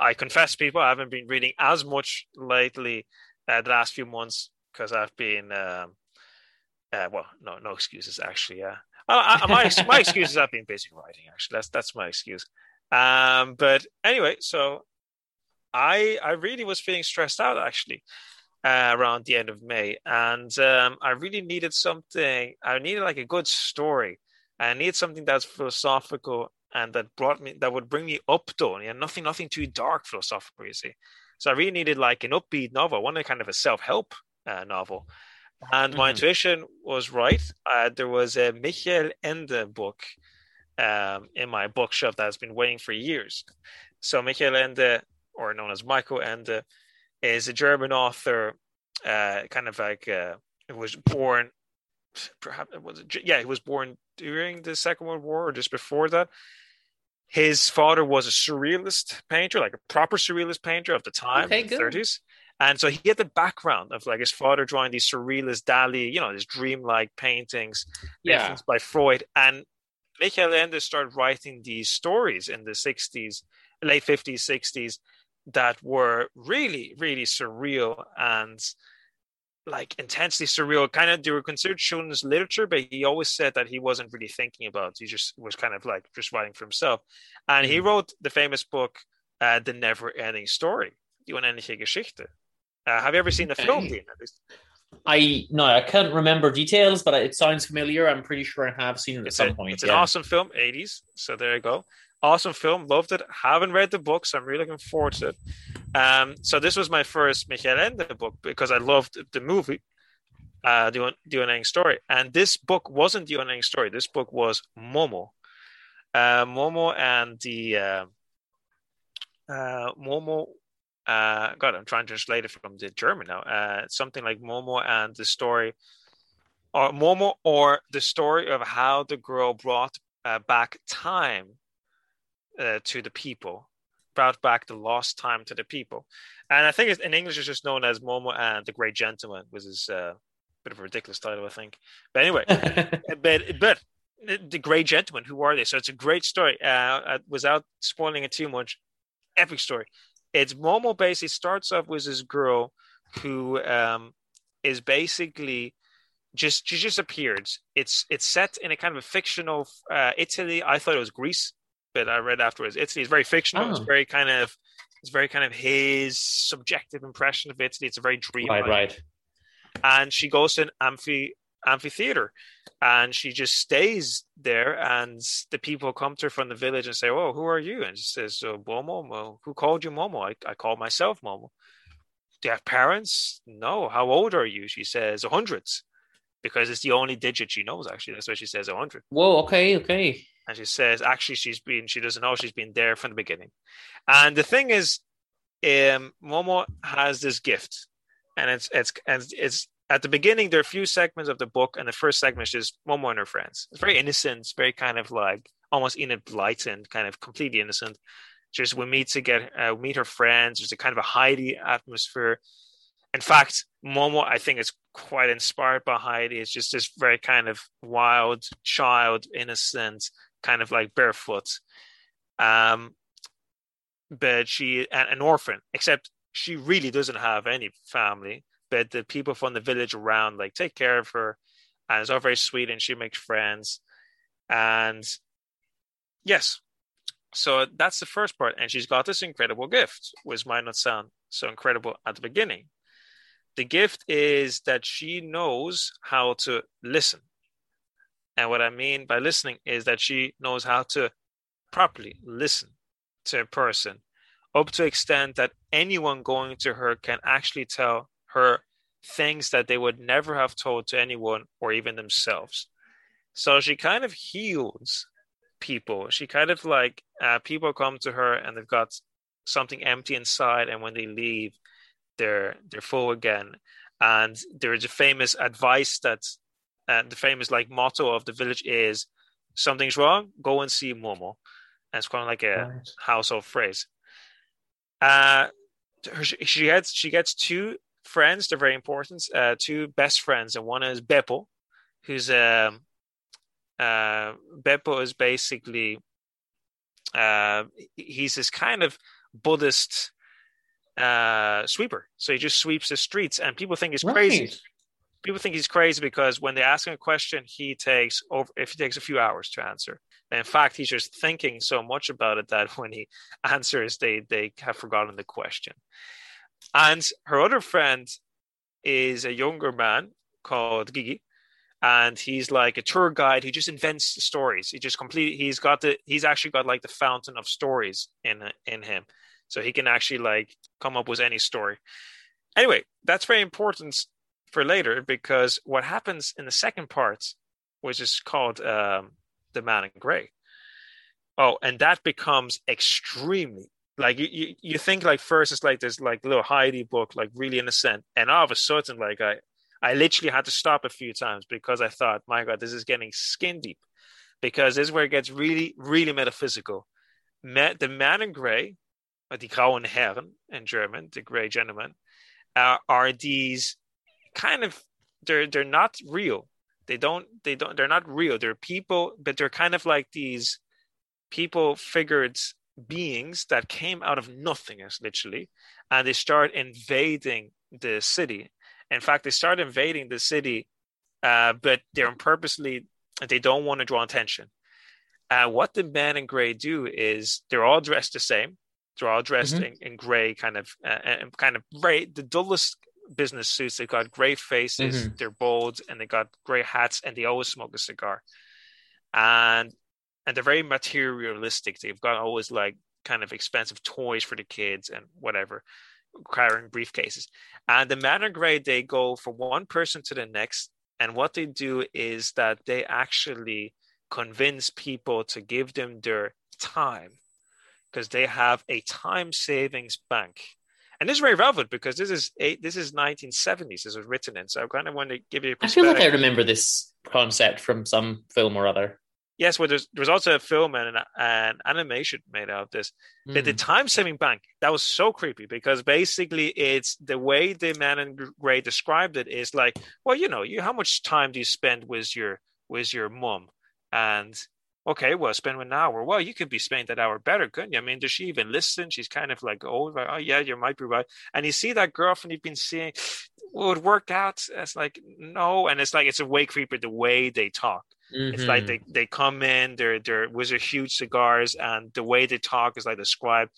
I confess, people, I haven't been reading as much lately uh, the last few months because I've been um, uh, well, no, no excuses actually. Yeah, I, I, my my excuses have been busy writing. Actually, that's that's my excuse. Um, but anyway, so I I really was feeling stressed out actually uh, around the end of May, and um, I really needed something. I needed like a good story. I needed something that's philosophical and that brought me that would bring me up though. Yeah, nothing nothing too dark philosophical. You see, so I really needed like an upbeat novel. I wanted kind of a self help uh, novel. And my Mhm. intuition was right. Uh, there was a Michael Ende book um, in my bookshelf that's been waiting for years. So Michael Ende, or known as Michael Ende, is a German author, uh, kind of like uh, was born, perhaps was it, yeah, he was born during the Second World War or just before that. His father was a surrealist painter, like a proper surrealist painter of the time, Okay, the good. 30s. And so he had the background of like his father drawing these surrealist Dali, you know, these dreamlike paintings, Yeah. influenced by Freud. And Michael Ende started writing these stories in the 60s, late 50s, 60s, that were really, really surreal and like intensely surreal. Kind of, they were considered children's literature, but he always said that he wasn't really thinking about. It. He just was kind of like just writing for himself. And he Mhm. wrote the famous book, uh, The Never Ending Story, Die Unendliche Geschichte. Uh, have you ever seen the film, Dean? I no, I can't remember details, but it sounds familiar. I'm pretty sure I have seen it at It's, some a- point. it's yeah. an awesome film, 80s. So there you go. Awesome film, loved it. Haven't read the book, so I'm really looking forward to it. Um, so this was my first Michael Ende book because I loved the movie, uh, the, the Unending Story. And this book wasn't the Unending Story. This book was Momo. Uh, Momo and the uh, uh, Momo. Uh, God, I'm trying to translate it from the German now. Uh, something like Momo and the story or Momo, or the story of how the girl brought uh, back time uh, to the people, brought back the lost time to the people. And I think it's, in English it's just known as Momo and the Great Gentleman, which is uh, a bit of a ridiculous title, I think. But anyway, but but the Great Gentleman, who are they? So it's a great story. Uh, uh, without spoiling it too much, epic story. It's Momo basically starts off with this girl who um, is basically just she just appeared. It's it's set in a kind of a fictional uh, Italy. I thought it was Greece, but I read afterwards Italy is very fictional. It's Oh. very kind of it's very kind of his subjective impression of Italy. It's a very dream. right, right. And she goes to an amphi amphitheater, and she just stays there. And the people come to her from the village and say, "Oh, who are you?" And she says, oh, "Momo. Well, who called you Momo? I, I call myself Momo." Do you have parents? No. How old are you? She says, hundreds because it's the only digit she knows. Actually, that's why she says hundred. Whoa, okay, okay. And she says, actually, she's been. She doesn't know she's been there from the beginning. And the thing is, um, Momo has this gift, and it's it's and it's at the beginning. There are a few segments of the book, and the first segment is just Momo and her friends. It's very innocent. It's very kind of like almost enlightened, kind of completely innocent. Just we meet to get uh, meet her friends. There's a kind of a Heidi atmosphere. In fact, Momo, I think, is quite inspired by Heidi. It's just this very kind of wild child, innocent, kind of like barefoot. Um, but she an orphan, except she really doesn't have any family. But the people from the village around like take care of her, and it's all very sweet, and she makes friends. And yes, so that's the first part, and she's got this incredible gift, which might not sound so incredible at the beginning. The gift is that she knows how to listen. And what I mean by listening is that she knows how to properly listen to a person up to extent that anyone going to her can actually tell her things that they would never have told to anyone or even themselves. So she kind of heals people. She kind of like uh, people come to her and they've got something empty inside, and when they leave, they're they're full again. And there's a famous advice that, and the famous like motto of the village is, "Something's wrong, go and see Momo." And it's kind of like a Right. household phrase. Uh, her, she gets she gets two friends. They're very important. Uh, two best friends, and one is Beppo, who's um, uh, Beppo is basically uh, he's this kind of Buddhist uh, sweeper. So he just sweeps the streets, and people think he's crazy. People think he's crazy because when they ask him a question, he takes over. If he takes a few hours to answer, and in fact, he's just thinking so much about it that when he answers, they they have forgotten the question. And her other friend is a younger man called Gigi, and he's like a tour guide who just invents stories. He just completely he's got the he's actually got like the fountain of stories in in him, so he can actually like come up with any story. Anyway, that's very important for later because what happens in the second part, which is called um, the Man in Grey. Oh, and that becomes extremely like you, you, you think like first it's like this like little Heidi book, like really innocent, and all of a sudden, like I I literally had to stop a few times because I thought, my God, this is getting skin deep. Because this is where it gets really, really metaphysical. Ma- the man in gray, or die grauen Herren in German, the gray gentleman, uh, are these kind of they're they're not real. They don't they don't they're not real. They're people, but they're kind of like these people figured beings that came out of nothingness, literally, and they start invading the city in fact, they start invading the city, uh, but they're purposely they don't want to draw attention. Uh, what the men in gray do is they're all dressed the same. They're all dressed Mhm. in, in gray, kind of, uh, and kind of gray, the dullest business suits. They've got gray faces. Mhm. They're bold, and they got gray hats, and they always smoke a cigar. And and they're very materialistic. They've got always like kind of expensive toys for the kids and whatever, carrying briefcases. And the man in gray, they go from one person to the next. And what they do is that they actually convince people to give them their time because they have a time savings bank. And this is very relevant because this is eight, this is 1970s. This was written in. So I kind of want to give you a I feel like I remember this concept from some film or other. Yes, well, there's, there's also a film and an, an animation made out of this. But the Mm. time saving bank, that was so creepy because basically it's the way the man in gray described it is like, well, you know, you how much time do you spend with your with your mom? And okay, well, spend an hour. Well, you could be spending that hour better, couldn't you? I mean, does she even listen? She's kind of like, oh, oh yeah, you might be right. And you see that girlfriend you've been seeing, will it work out? It's like, no. And it's like it's a way creeper the way they talk. It's like Mhm. they, they come in, they're they're with their huge cigars, and the way they talk is like described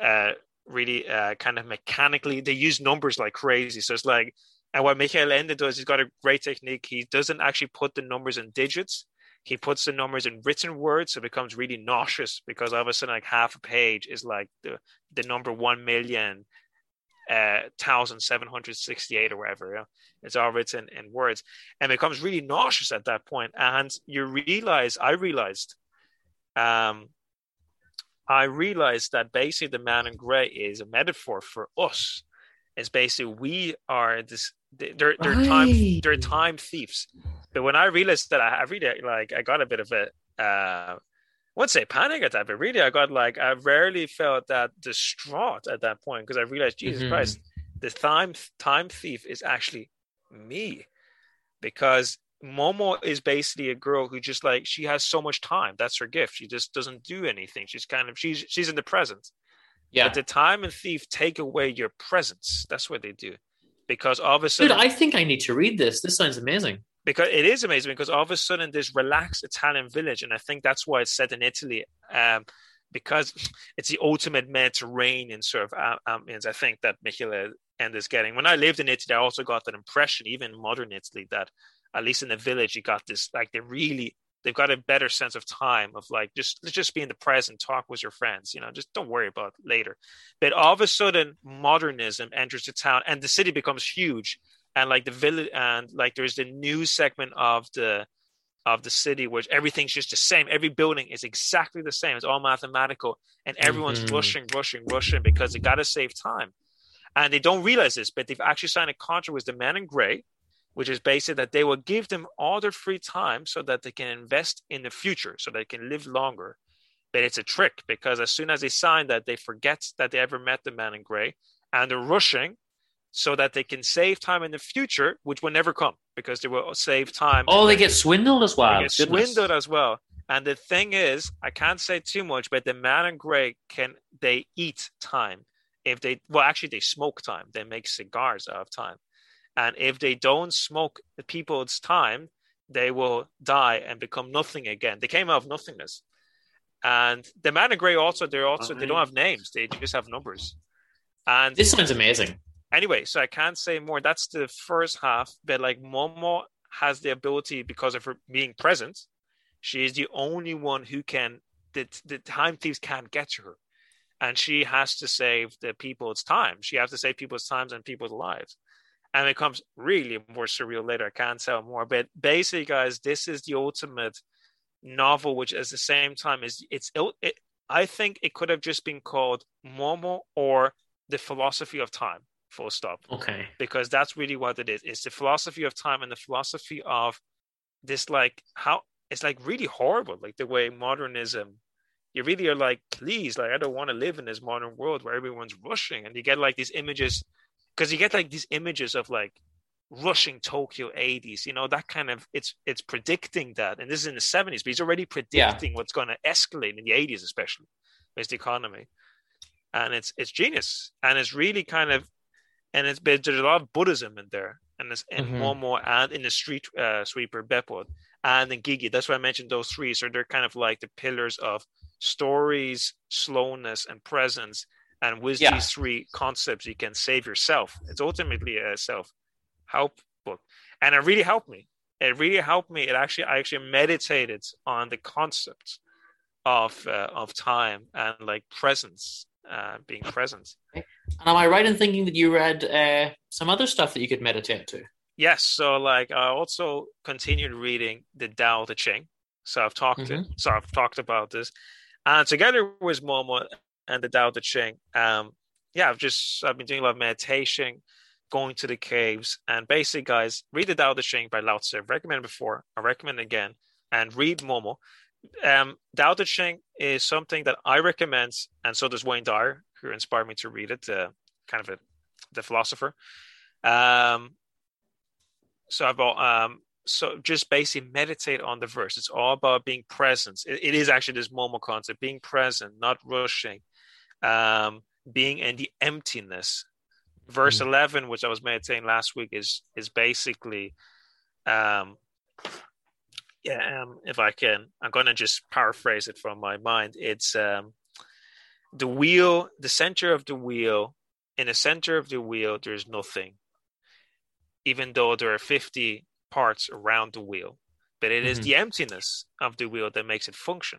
uh really uh kind of mechanically. They use numbers like crazy. So it's like and what Michael Ende does, he's got a great technique. He doesn't actually put the numbers in digits. He puts the numbers in written words, so it becomes really nauseous because all of a sudden, like half a page is like the the number one million uh thousand seven hundred sixty eight or whatever. You know? It's all written in words and becomes really nauseous at that point. point and you realize i realized um i realized that basically the man in gray is a metaphor for us it's basically we are this they're they're time Right. they're time thieves but when i realized that i, I really like i got a bit of a uh I wouldn't say panic at that, but really I got like I rarely felt that distraught at that point because I realized Jesus Mhm. Christ, the time time thief is actually me because Momo is basically a girl who just like she has so much time. That's her gift. She just doesn't do anything. She's kind of she's she's in the present. Yeah. But the time and thief take away your presence. That's what they do. Because all of a sudden, Dude, I think I need to read this. This sounds amazing. because it is amazing because all of a sudden this relaxed Italian village, and I think that's why it's set in Italy, um, because it's the ultimate Mediterranean sort of am- ambience. I think that Michael Ende is getting. When I lived in Italy, I also got that impression, even modern Italy, that at least in the village, you got this like they really they've got a better sense of time of like just let's just be in the present, talk with your friends, you know, just don't worry about later. But all of a sudden, modernism enters the town, and the city becomes huge. And like the village and like there's the new segment of the of the city where everything's just the same. Every building is exactly the same. It's all mathematical. And everyone's Mhm. rushing rushing rushing because they got to save time. And they don't realize this, but they've actually signed a contract with the man in gray, which is basically that they will give them all their free time so that they can invest in the future, so they can live longer. But it's a trick because as soon as they sign that, they forget that they ever met the man in gray and they're rushing so that they can save time in the future, which will never come because they will save time. Oh, they get swindled as well. They get swindled as well. And the thing is, I can't say too much, but the man in gray can they eat time if they well actually they smoke time. They make cigars out of time. And if they don't smoke the people's time, they will die and become nothing again. They came out of nothingness. And the man in gray also they're also they don't have names, they just have numbers. And this sounds amazing. Anyway, so I can't say more. That's the first half, but like Momo has the ability because of her being present. She is the only one who can the the time thieves can't get to her, and she has to save the people's time. She has to save people's times and people's lives, and it becomes really more surreal later. I can't tell more, but basically, guys, this is the ultimate novel, which at the same time is it's it, I think it could have just been called Momo or the philosophy of time full stop. Okay. Because that's really what it is. It's the philosophy of time and the philosophy of this like how it's like really horrible like the way modernism you really are like please like i don't want to live in this modern world where everyone's rushing and you get like these images because you get like these images of like rushing tokyo 80s you know that kind of it's it's predicting that and this is in the 70s but he's already predicting yeah. what's going to escalate in the 80s especially with the economy and it's it's genius and it's really kind of and it's but there's a lot of buddhism in there and it's in mm-hmm. momo and in the street uh, sweeper Beppo and in gigi that's why i mentioned those three so they're kind of like the pillars of stories slowness and presence and with yeah. these three concepts you can save yourself it's ultimately a self help book and it really helped me it really helped me it actually i actually meditated on the concepts of uh, of time and like presence uh, being present. And am I right in thinking that you read uh, some other stuff that you could meditate to? Yes. So, like, I also continued reading the Tao Te Ching. So I've talked mm-hmm. to, so I've talked about this, and together with Momo and the Tao Te Ching, um, yeah, I've just I've been doing a lot of meditation, going to the caves, and basically, guys, read the Tao Te Ching by Lao Tzu. I've recommended before, I recommend again, and read Momo um, Tao Te Ching is something that I recommend, and so does Wayne Dyer, who inspired me to read it. Uh, kind of a, the philosopher. Um, so about um, so just basically meditate on the verse. It's all about being present. it, it is actually this Momo concept: being present, not rushing, um, being in the emptiness. Verse mm. eleven, which I was meditating last week, is is basically um, yeah, um, if I can, I'm going to just paraphrase it from my mind. It's um, the wheel, the center of the wheel. In the center of the wheel, there's nothing, even though there are 50 parts around the wheel. But it mm-hmm. is the emptiness of the wheel that makes it function.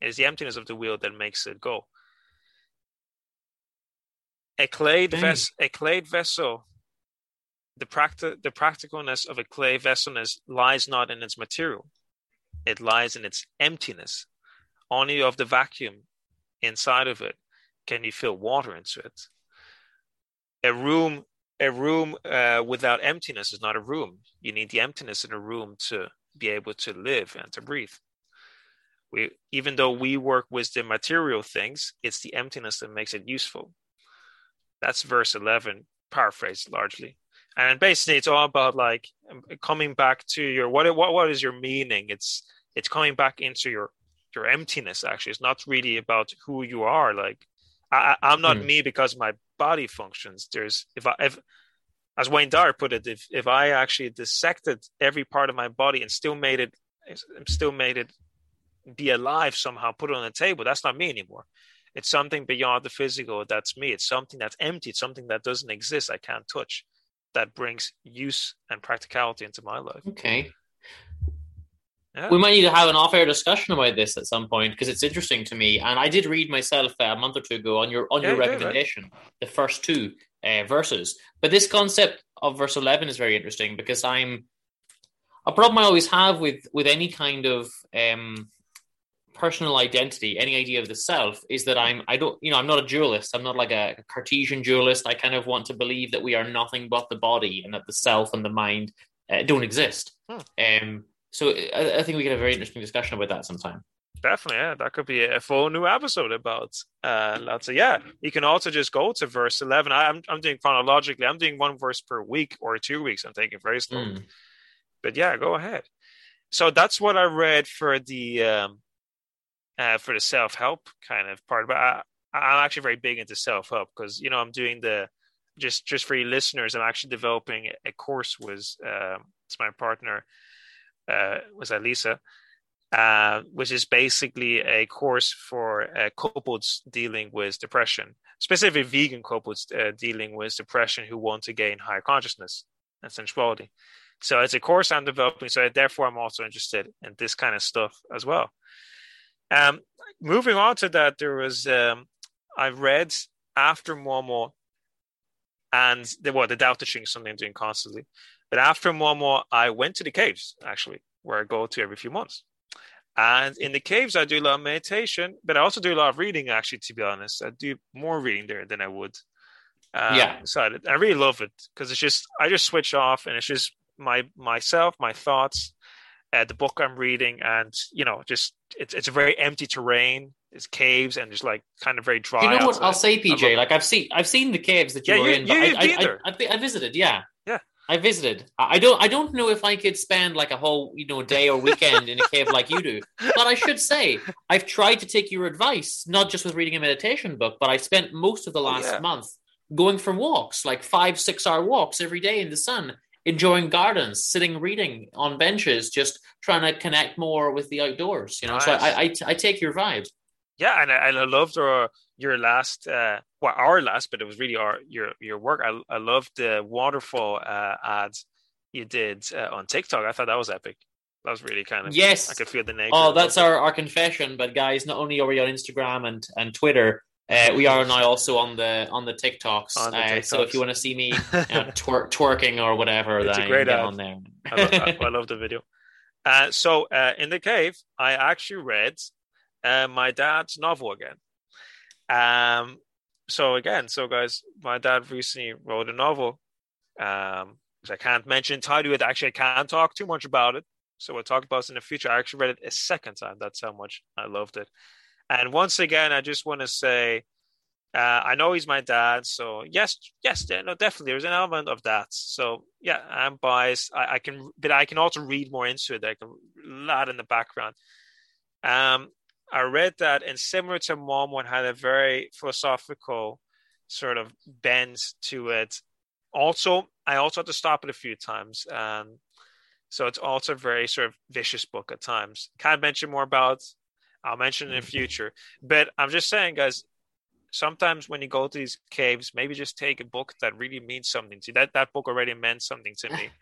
It is the emptiness of the wheel that makes it go. A clay, ves- a clay vessel the, practi- the practicalness of a clay vesselness lies not in its material, it lies in its emptiness. Only of the vacuum inside of it can you fill water into it. A room, a room uh, without emptiness is not a room. You need the emptiness in a room to be able to live and to breathe. We, even though we work with the material things, it's the emptiness that makes it useful. That's verse 11, paraphrased largely. And basically it's all about like coming back to your what what what is your meaning? It's it's coming back into your your emptiness actually. It's not really about who you are. Like I, i'm not mm. me because my body functions. There's if i if as wayne dyer put it if if i actually dissected every part of my body and still made it still made it be alive somehow put it on the table that's not me anymore it's something beyond the physical that's me it's something that's empty it's something that doesn't exist i can't touch that brings use and practicality into my life. Okay. Yeah. We might need to have an off-air discussion about this at some point because it's interesting to me. And I did read myself uh, a month or two ago on your on yeah, your recommendation, right? the first two uh, verses. But this concept of verse eleven is very interesting because I'm a problem I always have with with any kind of um, personal identity, any idea of the self, is that I'm I don't you know I'm not a dualist. I'm not like a Cartesian dualist. I kind of want to believe that we are nothing but the body, and that the self and the mind uh, don't exist. Hmm. Um, so I, I think we get a very interesting discussion about that sometime. Definitely, yeah. That could be a full new episode about uh lots of yeah. You can also just go to verse eleven. I, am I'm doing chronologically. I'm doing one verse per week or two weeks. I'm taking very slow. Mm. But yeah, go ahead. So that's what I read for the um uh for the self help kind of part. But I, I'm actually very big into self help because you know I'm doing the just just for you listeners. I'm actually developing a course with um, it's my partner uh was Lisa uh, which is basically a course for uh, couples dealing with depression, specifically vegan couples uh, dealing with depression who want to gain higher consciousness and sensuality. So it's a course I'm developing. So therefore, I'm also interested in this kind of stuff as well. Um, moving on to that, there was um, I read after Momo and the well, the Tao Ching is something I'm doing constantly. But after Momo, I went to the caves actually, where I go to every few months. And in the caves, I do a lot of meditation, but I also do a lot of reading. Actually, to be honest, I do more reading there than I would. Um, Yeah. So I, I really love it because it's just I just switch off and it's just my myself, my thoughts, uh, the book I'm reading, and you know, just it's it's a very empty terrain. It's caves and just like kind of very dry. you know what outside. I'll say, PJ? Like I've seen, I've seen the caves that you Yeah, were you- in. but you- I, I, I. I, visited. Yeah, Yeah. I visited. I I don't. I don't know if I could spend like a whole, you know, day or weekend in a cave like you do. But I should say, I've tried to take your advice, not just with reading a meditation book, but I spent most of the Oh, last yeah. month going for walks, like five, six hour walks every day in the sun, enjoying gardens, sitting reading on benches, just trying to connect more with the outdoors. You know, so I, I, I take your vibe. yeah, and I, and I loved your your last uh well our last, but it was really our your your work. I I loved the waterfall uh ads you did uh, on TikTok. I thought that was epic. That was really kind of Yes. I could feel the nature. Oh, that's our, our confession. But guys, not only are we on Instagram and, and Twitter, uh, we are now also on the on the TikToks. On the uh, so if you want to see me you know, twer- twerking or whatever, It's a then great get ad. on there. I, love, I, love the video. Uh, so uh, in the cave, I actually read uh, my dad's novel again. Um, so again, so guys, my dad recently wrote a novel. Um, which I can't mention title it. Actually, I can't talk too much about it. So we'll talk about it in the future. I actually read it a second time. That's how much I loved it. And once again, I just want to say, uh, I know he's my dad, so yes, yes, no, definitely, there's an element of that. So yeah, I'm biased. I, I can, but I can also read more into it. I can a lot in the background. Um, I read that, and similar to Mom, one had a very philosophical sort of bend to it. Also, I also had to stop it a few times. Um, so it's also a very sort of vicious book at times. Can't mention more about. I'll mention it in the future. But I'm just saying, guys, sometimes when you go to these caves, maybe just take a book that really means something to you. That that book already meant something to me.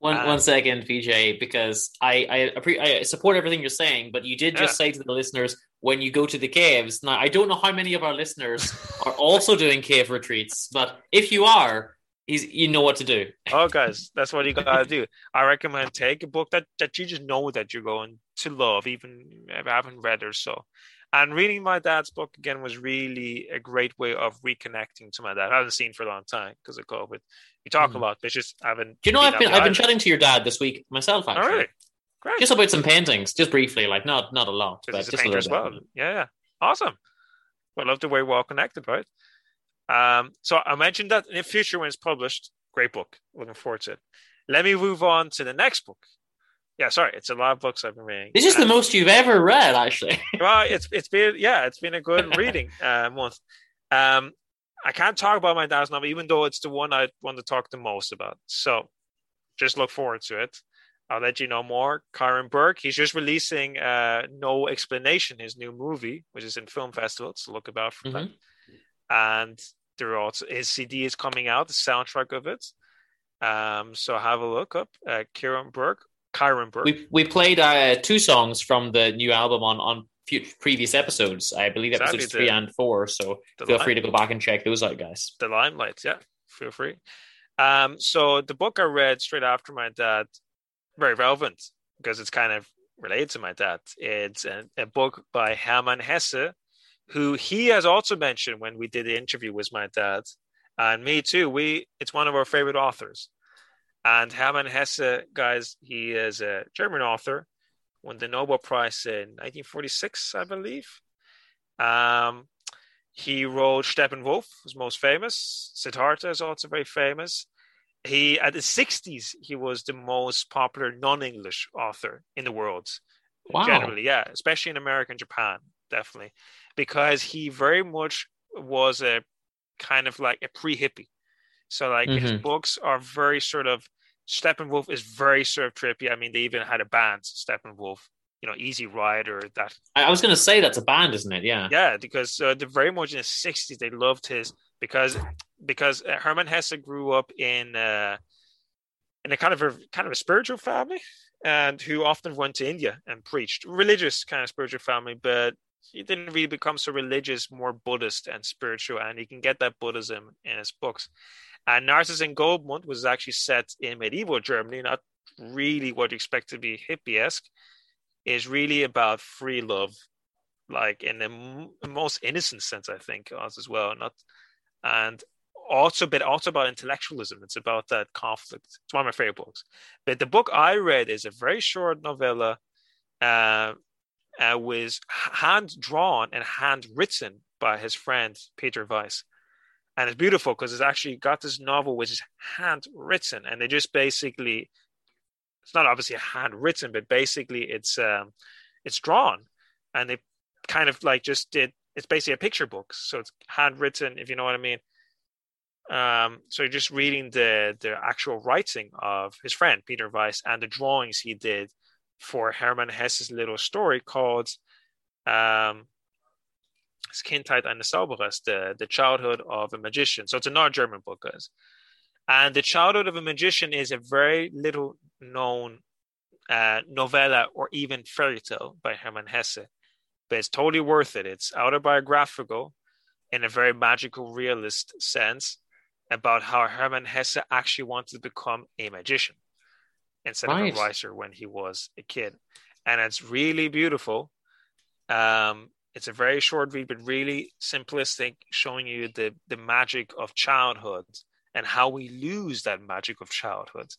One Um, one second, PJ, because I I, appre- I support everything you're saying, but you did just Yeah. say to the listeners when you go to the caves. Now I don't know how many of our listeners are also doing cave retreats, but if you are, he's, you know what to do. oh, guys, that's what you gotta do. I recommend take a book that that you just know that you're going to love, even if I haven't read or so. And reading my dad's book again was really a great way of reconnecting to my dad. I haven't seen for a long time because of COVID. We talk Mhm. a lot, but it's just I haven't. Do you know I've been I've been chatting to your dad this week myself All actually. right, great. Just about some paintings, just briefly, like not not a lot, but just a little as bit. well. Yeah, yeah. Awesome. Well, I love the way we're all connected, right? Um, so I mentioned that in the future when it's published, great book. Looking forward to it. Let me move on to the next book. Yeah, sorry, it's a lot of books I've been reading. This is the most you've ever read, actually. well, it's it's been yeah, it's been a good reading uh, month. Um, I can't talk about my dad's novel, even though it's the one I want to talk the most about. So, just look forward to it. I'll let you know more. Kyron Burke, he's just releasing uh, No Explanation, his new movie, which is in film festivals. So look about for that. And there are also his CD is coming out, the soundtrack of it. Um, so have a look up. Uh, Kieran Burke, Kyron Burke. We we played uh, two songs from the new album on on few, previous episodes. I believe Exactly, episodes the- three and four. So feel free to go back and check those out, guys. the limelight yeah feel free um so the book i read straight after my dad very relevant because it's kind of related to my dad. It's a, a book by Hermann Hesse, who he has also mentioned when we did the interview with my dad, and me too. We it's one of our favorite authors. And Hermann Hesse, guys, he is a German author, won the Nobel Prize in 1946, I believe. Um, he wrote Steppenwolf, was most famous. Siddhartha is also very famous. He at the 60s, he was the most popular non-English author in the world. Wow. Generally, yeah, especially in America and Japan, definitely. Because he very much was a kind of like a pre-hippie. So like his Mhm. books are very sort of Steppenwolf is very sort of trippy. I mean, they even had a band, Steppenwolf, you know, Easy Rider, that I, was going to say that's a band, isn't it? Yeah. yeah, because uh, they're very much in the '60s. They loved his because because uh, Hermann Hesse grew up in uh, in a kind of a kind of a spiritual family, and who often went to India and preached. Religious kind of spiritual family, but he didn't really become so religious, more Buddhist and spiritual, and you can get that Buddhism in his books. And Narcissus and Goldmund was actually set in medieval Germany, not really what you expect to be hippie-esque. Is really about free love, like in the m- most innocent sense, I think, as well. Not and also, but also about intellectualism. It's about that conflict. It's one of my favorite books. But the book I read is a very short novella, uh, uh, was hand drawn and handwritten by his friend Peter Weiss. And it's beautiful because it's actually got this novel which is handwritten, and they just basically it's not obviously handwritten, but basically it's um, it's drawn, and they kind of like just did. It's basically a picture book, so it's handwritten, if you know what I mean. Um, so you're just reading the the actual writing of his friend Peter Weiss and the drawings he did for Hermann Hesse's little story called um, "Das Kindheit eines Zauberers," the the childhood of a magician. So it's a another German book, guys. And the childhood of a magician is a very little known uh, novella or even fairy tale by Hermann Hesse, but it's totally worth it. It's autobiographical in a very magical realist sense about how Hermann Hesse actually wanted to become a magician instead Right. of a when he was a kid. And it's really beautiful. Um, it's a very short read, but really simplistic, showing you the, the magic of childhood and how we lose that magic of childhood.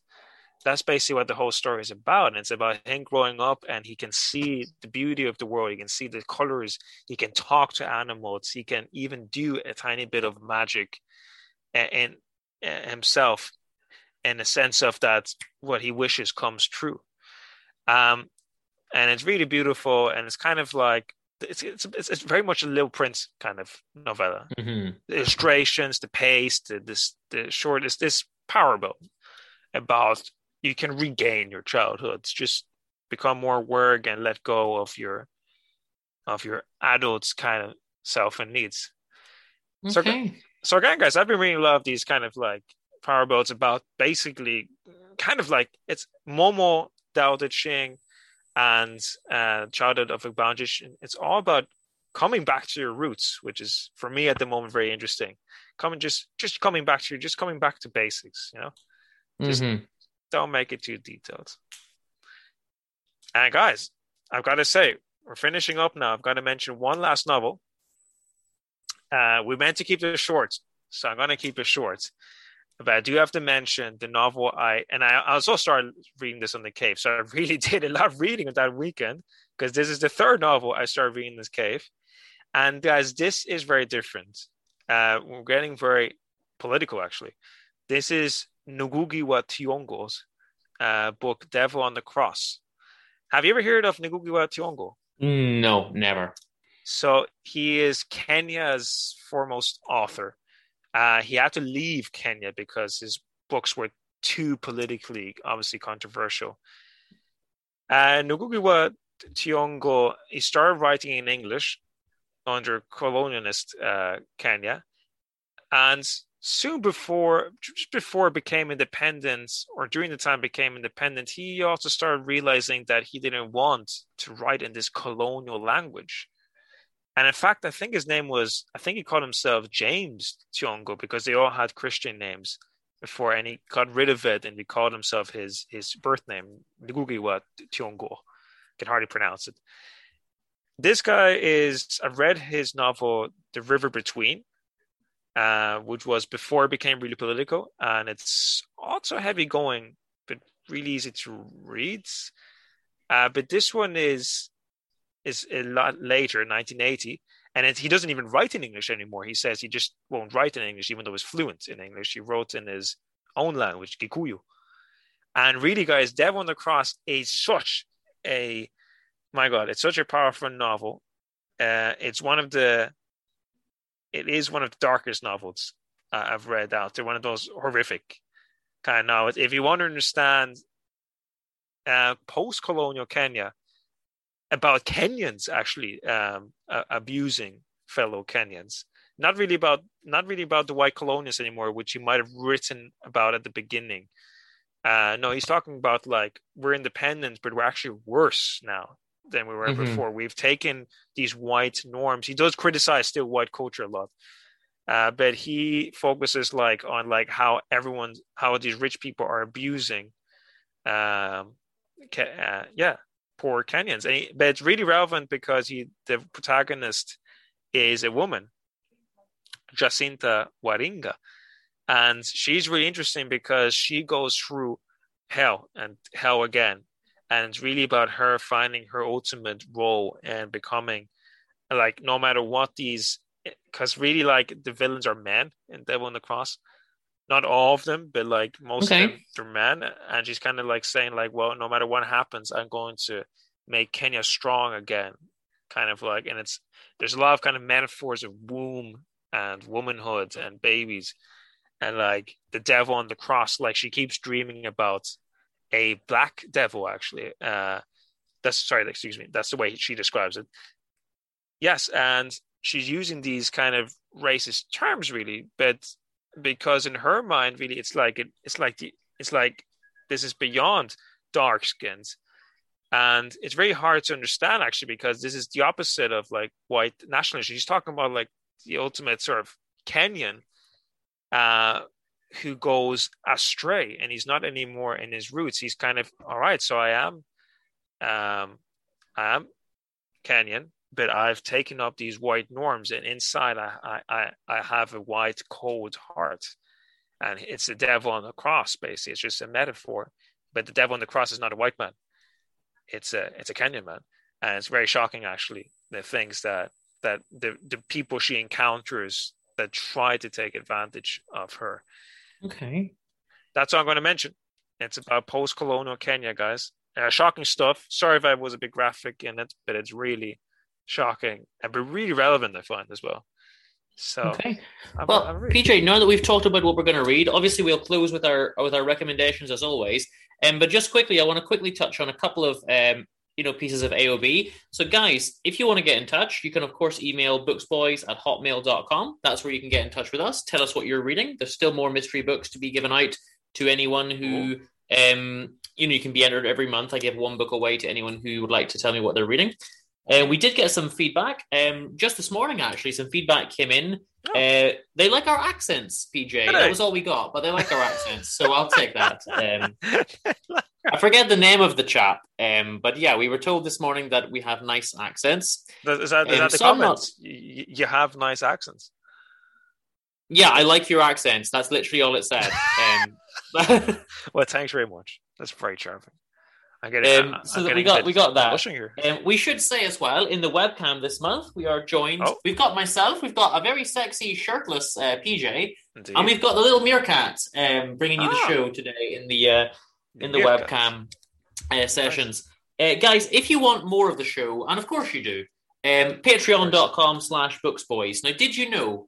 That's basically what the whole story is about. And it's about him growing up and he can see the beauty of the world. He can see the colors. He can talk to animals. He can even do a tiny bit of magic in, in himself in the sense of that what he wishes comes true. Um, and it's really beautiful. And it's kind of like, it's, it's, it's, it's very much a Little Prince kind of novella hmm the illustrations, the pace, the this the short is this bill about you can regain your childhood, just become more aware and let go of your of your adults kind of self and needs. So- Okay. So again, guys, I've been reading a lot of these kind of like power bills about basically kind of like it's Momo Dao De Ching and uh, Childhood of a Magician. It's all about coming back to your roots, which is for me at the moment very interesting. Coming just just coming back to just coming back to basics, you know. Just- Mhm. Don't make it too detailed. And guys, I've got to say, we're finishing up now. I've got to mention one last novel. Uh, we meant to keep it short, so I'm going to keep it short. But I do have to mention the novel I and I also started reading this on the cave. So I really did a lot of reading on that weekend because this is the third novel I started reading in this cave. And guys, this is very different. Uh, we're getting very political actually. This is Ngugi wa Thiong'o's uh, book, Devil on the Cross. Have you ever heard of Ngugi wa Thiong'o? No, never. So he is Kenya's foremost author. Uh, he had to leave Kenya because his books were too politically, obviously controversial. Uh, Ngugi wa Thiong'o, he started writing in English under colonialist uh, Kenya, and soon before, just before it became independent, or during the time became independent, he also started realizing that he didn't want to write in this colonial language. And in fact, I think his name was, I think he called himself James Tiongo because they all had Christian names before, and he got rid of it and he called himself his his birth name, Ngugiwa Tiongo. can hardly pronounce it. This guy is. I've read his novel, The River Between, uh, which was before it became really political, and it's also heavy going, but really easy to read. Uh, but this one is is a lot later, 1980, and it, he doesn't even write in English anymore. He says he just won't write in English, even though he's fluent in English. He wrote in his own language, Gikuyu. And really, guys, Devil on the Cross is such a my God, it's such a powerful novel. Uh, it's one of the it is one of the darkest novels uh, I've read out. They're one of those horrific kind of novels. If you want to understand uh, post-colonial Kenya, about Kenyans actually um, uh, abusing fellow Kenyans. Not really about not really about the white colonists anymore, which he might have written about at the beginning. Uh, no, he's talking about like we're independent, but we're actually worse now than we were mm-hmm. before. We've taken these white norms. He does criticize still white culture a lot, uh, but he focuses like on like how everyone, how these rich people are abusing, um, uh, yeah, poor Kenyans. He, but it's really relevant because he, the protagonist, is a woman, Jacinta Wariinga, and she's really interesting because she goes through hell and hell again and it's really about her finding her ultimate role and becoming like no matter what these because really like the villains are men in Devil on the Cross. Not all of them, but like most okay. of them they're men. And she's kind of like saying, like, well, no matter what happens, I'm going to make Kenya strong again. Kind of like and it's there's a lot of kind of metaphors of womb and womanhood and babies and like the devil on the cross, like she keeps dreaming about a black devil actually uh that's sorry excuse me that's the way she describes it yes and she's using these kind of racist terms really but because in her mind really it's like it, it's like the it's like this is beyond dark skins and it's very hard to understand actually because this is the opposite of like white nationalism she's talking about like the ultimate sort of kenyan uh who goes astray and he's not anymore in his roots. He's kind of all right. So I am, um, I am Kenyan, but I've taken up these white norms, and inside I I I have a white cold heart, and it's the devil on the cross. Basically, it's just a metaphor. But the devil on the cross is not a white man. It's a it's a Kenyan man, and it's very shocking actually the things that that the the people she encounters that try to take advantage of her Okay. That's all I'm going to mention. It's about post colonial Kenya, guys. Uh, shocking stuff. Sorry if I was a bit graphic in it, but it's really shocking and but really relevant, I find as well. So, okay. I'm, well, I'm. PJ, now that we've talked about what we're going to read, obviously we'll close with our with our recommendations as always. Um, but just quickly, I want to quickly touch on a couple of um, you know pieces of aob so guys if you want to get in touch you can of course email booksboys at hotmail.com that's where you can get in touch with us tell us what you're reading there's still more mystery books to be given out to anyone who um you know you can be entered every month i give one book away to anyone who would like to tell me what they're reading uh, we did get some feedback um just this morning actually some feedback came in oh. uh, they like our accents pj that was all we got but they like our accents so i'll take that um I forget the name of the chap, um, but yeah, we were told this morning that we have nice accents. Is that, is um, that the comments? Not... You, have nice accents. Yeah, I like your accents. That's literally all it said. Um, well, thanks very much. That's very charming. I get it. Um, so we got we got that. Um, we should say as well in the webcam this month we are joined. Oh. We've got myself. We've got a very sexy shirtless uh, PJ, Indeed. and we've got the little meerkat um, bringing you ah. the show today in the uh, in the yeah, webcam uh, sessions. Uh, guys, if you want more of the show, and of course you do, um, patreon.com slash booksboys. Now, did you know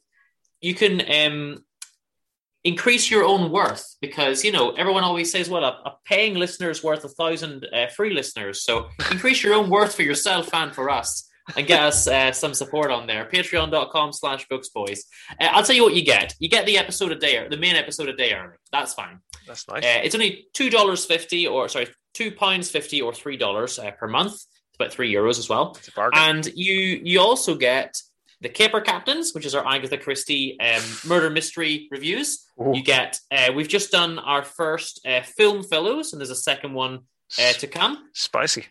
you can um, increase your own worth? Because, you know, everyone always says, well, a, a paying listener is worth a thousand uh, free listeners. So increase your own worth for yourself and for us and get us uh, some support on there. Patreon.com slash booksboys. Uh, I'll tell you what you get. You get the episode a day, or the main episode a day early. That's fine. That's nice. Uh, it's only two dollars fifty, or sorry, two pounds fifty, or three dollars uh, per month. It's about three euros as well. And you you also get the Caper Captains, which is our Agatha Christie um, murder mystery reviews. Ooh. You get uh, we've just done our first uh, film fellows, and there's a second one uh, to come. Spicy.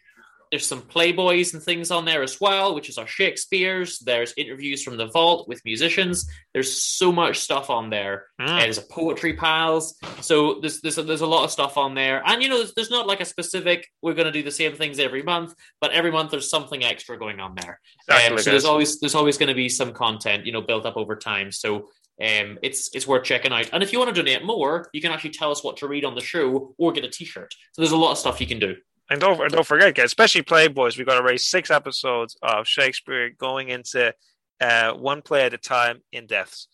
There's some Playboys and things on there as well, which is our Shakespeare's. There's interviews from the vault with musicians. There's so much stuff on there. Mm. There's a poetry pals. So there's there's a, there's a lot of stuff on there, and you know there's, there's not like a specific. We're going to do the same things every month, but every month there's something extra going on there. Exactly, Um, so there's always there's always going to be some content you know built up over time. So um, it's it's worth checking out. And if you want to donate more, you can actually tell us what to read on the show or get a T-shirt. So there's a lot of stuff you can do. And don't and don't forget, guys, especially Playboys, we've got to raise six episodes of Shakespeare going into uh, one play at a time in depths.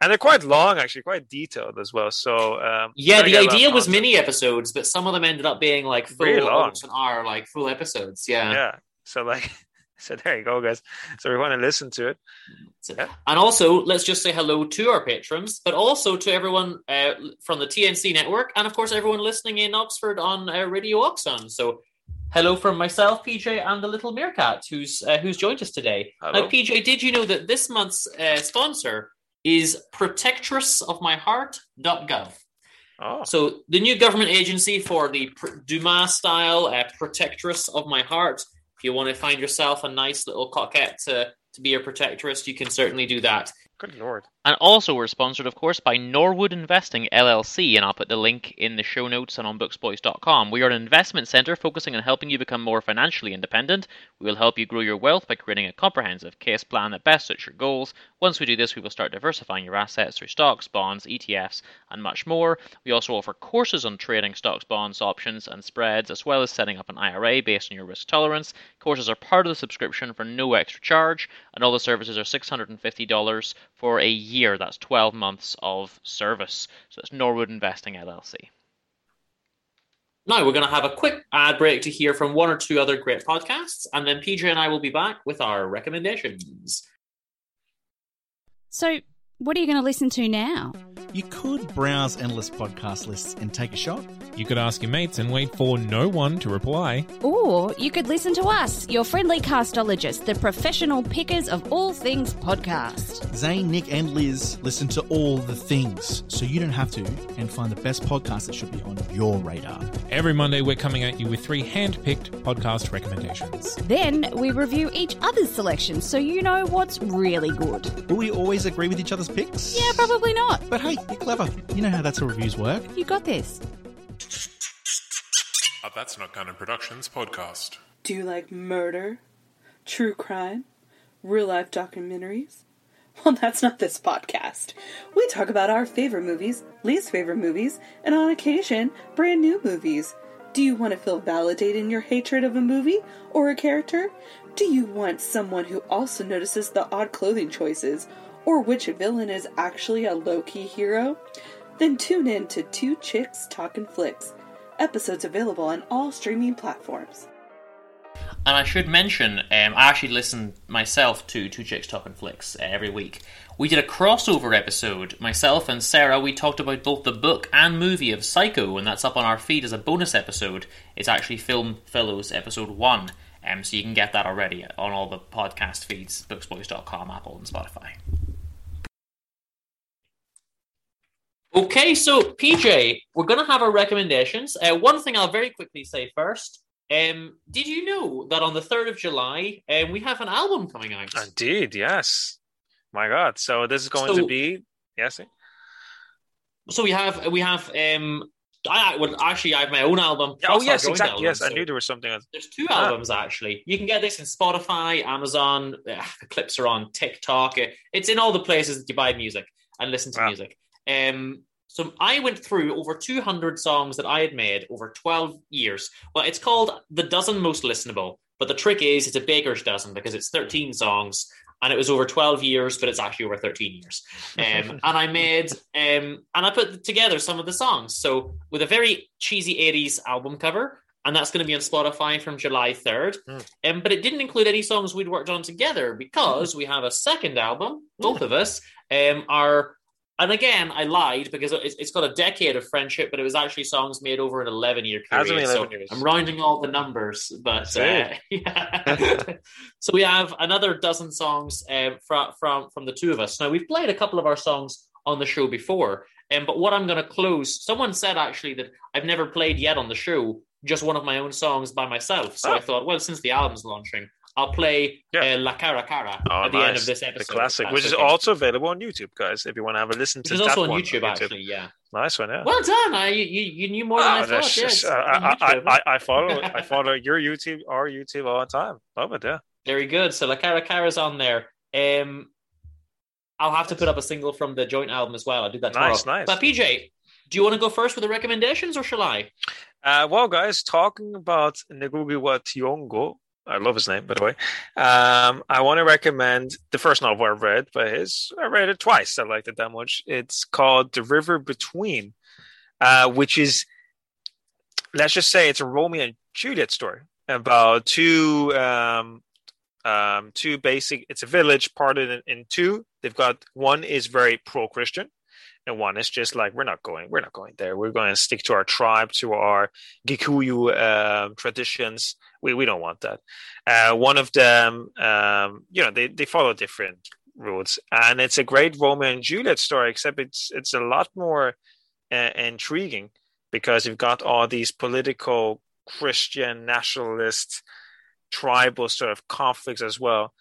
And they're quite long, actually, quite detailed as well. So um, Yeah, the get a lot of idea was mini episodes, but some of them ended up being like full Really long. an hour, like full episodes. Yeah. Yeah. So like, so there you go, guys. So we want to listen to it. Yeah. And also, let's just say hello to our patrons, but also to everyone uh, from the TNC network, and of course, everyone listening in Oxford on uh, Radio Oxon. So, hello from myself, PJ, and the little meerkat who's uh, who's joined us today. Hello. Now, PJ, did you know that this month's uh, sponsor is protectressofmyheart.gov? Oh, So, the new government agency for the Dumas style uh, protectress of my heart. You want to find yourself a nice little coquette to, to be a protectress, you can certainly do that. good lord. And also, we're sponsored, of course, by Norwood Investing LLC, and I'll put the link in the show notes and on booksboys.com. We are an investment center focusing on helping you become more financially independent. We will help you grow your wealth by creating a comprehensive case plan that best suits your goals. Once we do this, we will start diversifying your assets through stocks, bonds, ETFs, and much more. We also offer courses on trading stocks, bonds, options, and spreads, as well as setting up an IRA based on your risk tolerance. Courses are part of the subscription for no extra charge, and all the services are $650 for a year. That's 12 months of service. So it's Norwood Investing LLC. Now, we're going to have a quick ad break to hear from one or two other great podcasts, and then PJ and I will be back with our recommendations. So, what are you going to listen to now? You could browse endless podcast lists and take a shot. You could ask your mates and wait for no one to reply. Or you could listen to us, your friendly castologists, the professional pickers of all things podcast. Zane, Nick, and Liz listen to all the things, so you don't have to, and find the best podcast that should be on your radar. Every Monday, we're coming at you with three hand picked podcast recommendations. Then we review each other's selections so you know what's really good. Will we always agree with each other's picks? Yeah, probably not. But hey, you're clever. You know how that's how reviews work. You got this. A That's Not Canon Productions podcast. Do you like murder, true crime, real life documentaries? Well, that's not this podcast. We talk about our favorite movies, least favorite movies, and on occasion, brand new movies. Do you want to feel validated in your hatred of a movie or a character? Do you want someone who also notices the odd clothing choices or which villain is actually a low key hero? Then tune in to Two Chicks Talking Flicks. Episodes available on all streaming platforms. And I should mention, um, I actually listen myself to Two Chicks Talking Flicks uh, every week. We did a crossover episode. Myself and Sarah, we talked about both the book and movie of Psycho, and that's up on our feed as a bonus episode. It's actually Film Fellows episode one, um, so you can get that already on all the podcast feeds, booksboys.com, Apple, and Spotify. Okay, so PJ, we're going to have our recommendations. Uh, one thing I'll very quickly say first. Um, did you know that on the 3rd of July, um, we have an album coming out? Indeed, yes. My God. So this is going So- to be yes. So we have, we have, um, I, well, actually, I have my own album. Oh yes, exactly. album, Yes, I knew there was something else. There's two Ah. albums actually. You can get this in Spotify, Amazon. uh, the clips are on TikTok. It's in all the places that you buy music and listen to Wow. music. Um, so I went through over 200 songs that I had made over 12 years. Well, it's called the dozen most listenable, but the trick is it's a baker's dozen because it's 13 songs and it was over 12 years, but it's actually over 13 years. Um, and I made um, and I put together some of the songs. So with a very cheesy 80s album cover, and that's going to be on Spotify from July 3rd. Mm. Um, but it didn't include any songs we'd worked on together because we have a second album, both of us um, are. And again, I lied because it's, it's got a decade of friendship, but it was actually songs made over an 11 year period. been so years. I'm rounding all the numbers, but uh, yeah. so we have another dozen songs um, from from from the two of us. Now we've played a couple of our songs on the show before, um, but what I'm going to close. Someone said actually that I've never played yet on the show just one of my own songs by myself. So Oh. I thought, well, since the album's launching, I'll play Yeah. uh, La Cara Cara Oh, at the end of this episode. The classic, which is okay. also available on YouTube, guys. If you want to have a listen to that also on one YouTube, actually. Yeah. Nice one, yeah. Well done. I, you, you knew more than I Oh, thought. that's Yeah, I, on I, YouTube. I, I follow I follow your YouTube our YouTube all the time. Love it, yeah. Very good. So La Cara Cara's on there. Um, I'll have to put up a single from the joint album as well. I'll do that tomorrow. Nice, nice. But PJ, do you want to go first with the recommendations, or shall I? Uh, well, guys, talking about Ngugi wa Thiong'o, I love his name, by the way. Um, I want to recommend the first novel I read by his. I read it twice. I liked it that much. It's called The River Between, uh, which is, let's just say, it's a Romeo and Juliet story about two, um, um, two basic. It's a village parted in, in two. They've got one is very pro-Christian, and one is just like we're not going we're not going there. We're going to stick to our tribe to our gikuyu um traditions. We, we don't want that. Uh, one of them um, you know they, they follow different rules and it's a great romeo and juliet story except it's it's a lot more uh, intriguing because you've got all these political christian nationalist tribal sort of conflicts as well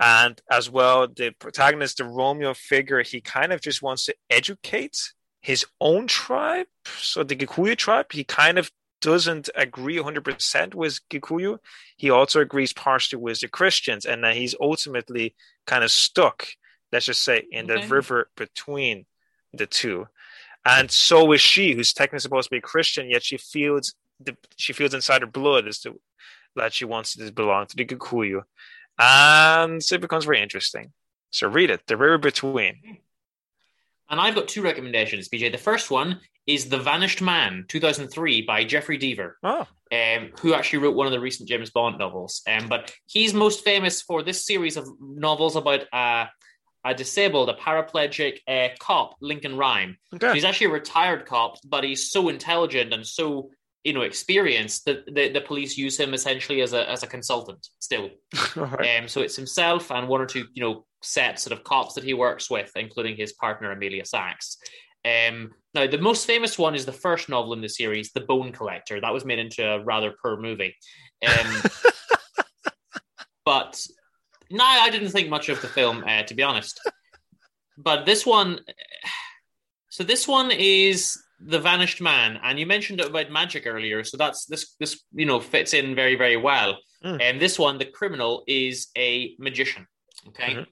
and as well the protagonist the romeo figure he kind of just wants to educate his own tribe. So the gikuyu tribe he kind of doesn't agree 100% with gikuyu. He also agrees partially with the christians and then he's ultimately kind of stuck let's just say in the river between the two. And so is she who's technically supposed to be a christian yet she feels the, she feels inside her blood as to that she wants to belong to the gikuyu and it becomes very interesting. So read it, The River Between. And I've got two recommendations, PJ. The first one is The Vanished Man, 2003, by Jeffrey Deaver, Oh, um, who actually wrote one of the recent James Bond novels. Um, but he's most famous for this series of novels about uh, a disabled, a paraplegic uh, cop, Lincoln Rhyme. okay. He's actually a retired cop, but he's so intelligent and so you know experience that the, the police use him essentially as a as a consultant still. Right. Um, so it's himself and one or two, you know, sets of cops that he works with, including his partner Amelia Sachs. Um, now, the most famous one is the first novel in the series, The Bone Collector. That was made into a rather poor movie. Um, but no, I didn't think much of the film, uh, to be honest. But this one, so this one is the Vanished Man, and you mentioned about magic earlier, so that's this. This you know fits in very very well. Mm. And this one, the criminal is a magician. Okay. Mhm.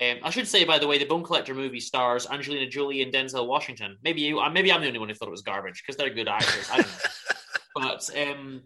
Um, I should say, by the way, the Bone Collector movie stars Angelina Jolie and Denzel Washington. Maybe you, uh, maybe I'm the only one who thought it was garbage because they're good actors. I don't know. but um,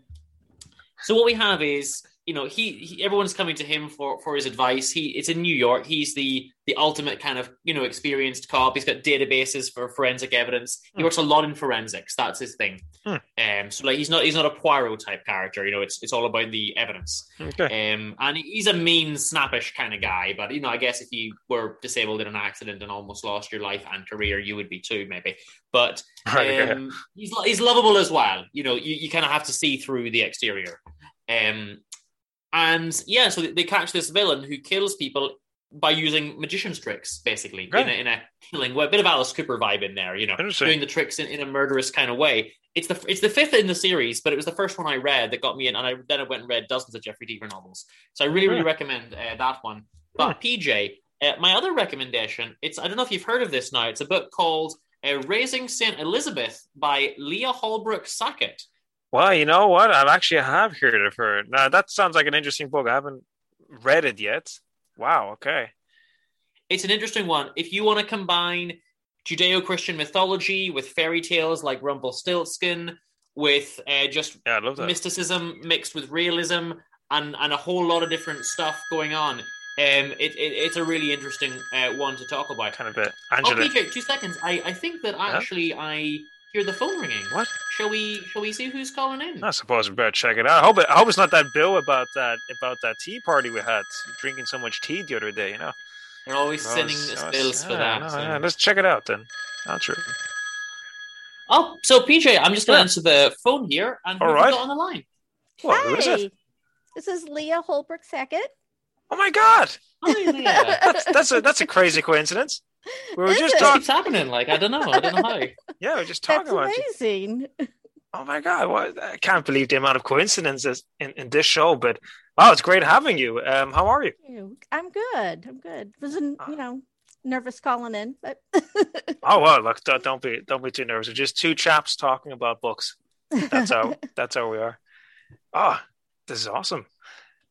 so what we have is, you know, he, he everyone's coming to him for for his advice. He it's in New York. He's the the ultimate kind of you know experienced cop. He's got databases for forensic evidence. He Hmm. works a lot in forensics. That's his thing. Hmm. Um, so like he's not he's not a Poirot type character. You know, it's it's all about the evidence. Okay. Um, and he's a mean, snappish kind of guy. But you know, I guess if you were disabled in an accident and almost lost your life and career, you would be too, maybe. But Right, okay. um, he's he's lovable as well. You know, you, you kind of have to see through the exterior. Um, and yeah, so they- catch this villain who kills people by using magician's tricks, basically in, a, in a killing way. A bit of Alice Cooper vibe in there, you know, doing the tricks in, in a murderous kind of way. It's the it's the fifth in the series, but it was the first one I read that got me in, and I then I went and read dozens of Jeffrey Deaver novels. So I really really Hmm. recommend uh, that one. But PJ, uh, my other recommendation, it's I don't know if you've heard of this now. It's a book called uh, Raising Saint Elizabeth by Leah Holbrook Sackett. Well, you know what? I've actually have heard of her. Now that sounds like an interesting book. I haven't read it yet. Wow. Okay. It's an interesting one. If you want to combine Judeo-Christian mythology with fairy tales like Rumpelstiltskin, with uh, just Yeah, mysticism mixed with realism and and a whole lot of different stuff going on. Um, it, it it's a really interesting uh, one to talk about. Kind of a Oh, Angela. PJ, two seconds. I, I think that actually I hear the phone ringing. What? Shall we shall we see who's calling in? I suppose we better check it out. I hope, it, I hope it's not that bill about that about that tea party we had, drinking so much tea the other day. You know. They're always No, sending us no, bills it's- for that. no, so- yeah, let's check it out then. Not true. Oh, so PJ, I'm just going to Yeah. answer the phone here, and All we right. on the line? What, who is it? This is Leah Holbrook Sackett. Oh my God! Hi, Leah. That's that's a that's a crazy coincidence. We were Is just it? It talking. keeps happening. Like I don't know. I don't know how. Yeah, we're just That's talking about you. amazing. Oh my god! What, I can't believe the amount of coincidences in, in this show. But wow, it's great having you. Um, how are you? You- I'm good. I'm good. Wasn't you know nervous calling in, but Oh well, look, don't, don't be don't be too nervous. We're just two chaps talking about books. That's how that's how we are. Oh, this is awesome.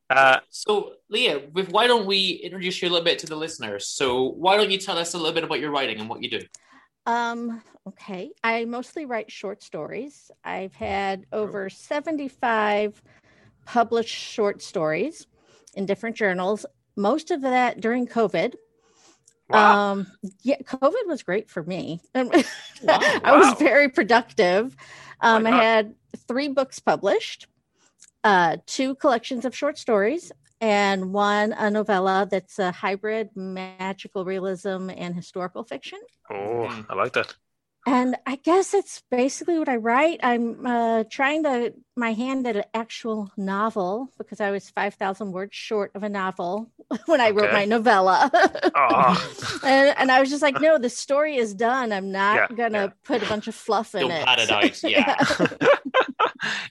Uh, So, Leah, with, why don't we introduce you a little bit to the listeners? So, why don't you tell us a little bit about your writing and what you do? Um, okay. I mostly write short stories. I've had over 75 published short stories in different journals, most of that during COVID. Wow. Um, yeah, COVID was great for me. Wow. I was very productive. Um, I had three books published, uh, two collections of short stories, and one a novella that's a hybrid magical realism and historical fiction. oh, I like that. And I guess it's basically what I write. I'm uh, trying to my hand at an actual novel because I was five thousand words short of a novel when I wrote my novella. Oh, and, and I was just like, no, the story is done. I'm not Yeah, gonna yeah. put a bunch of fluff in Don't it. pad it out, yeah.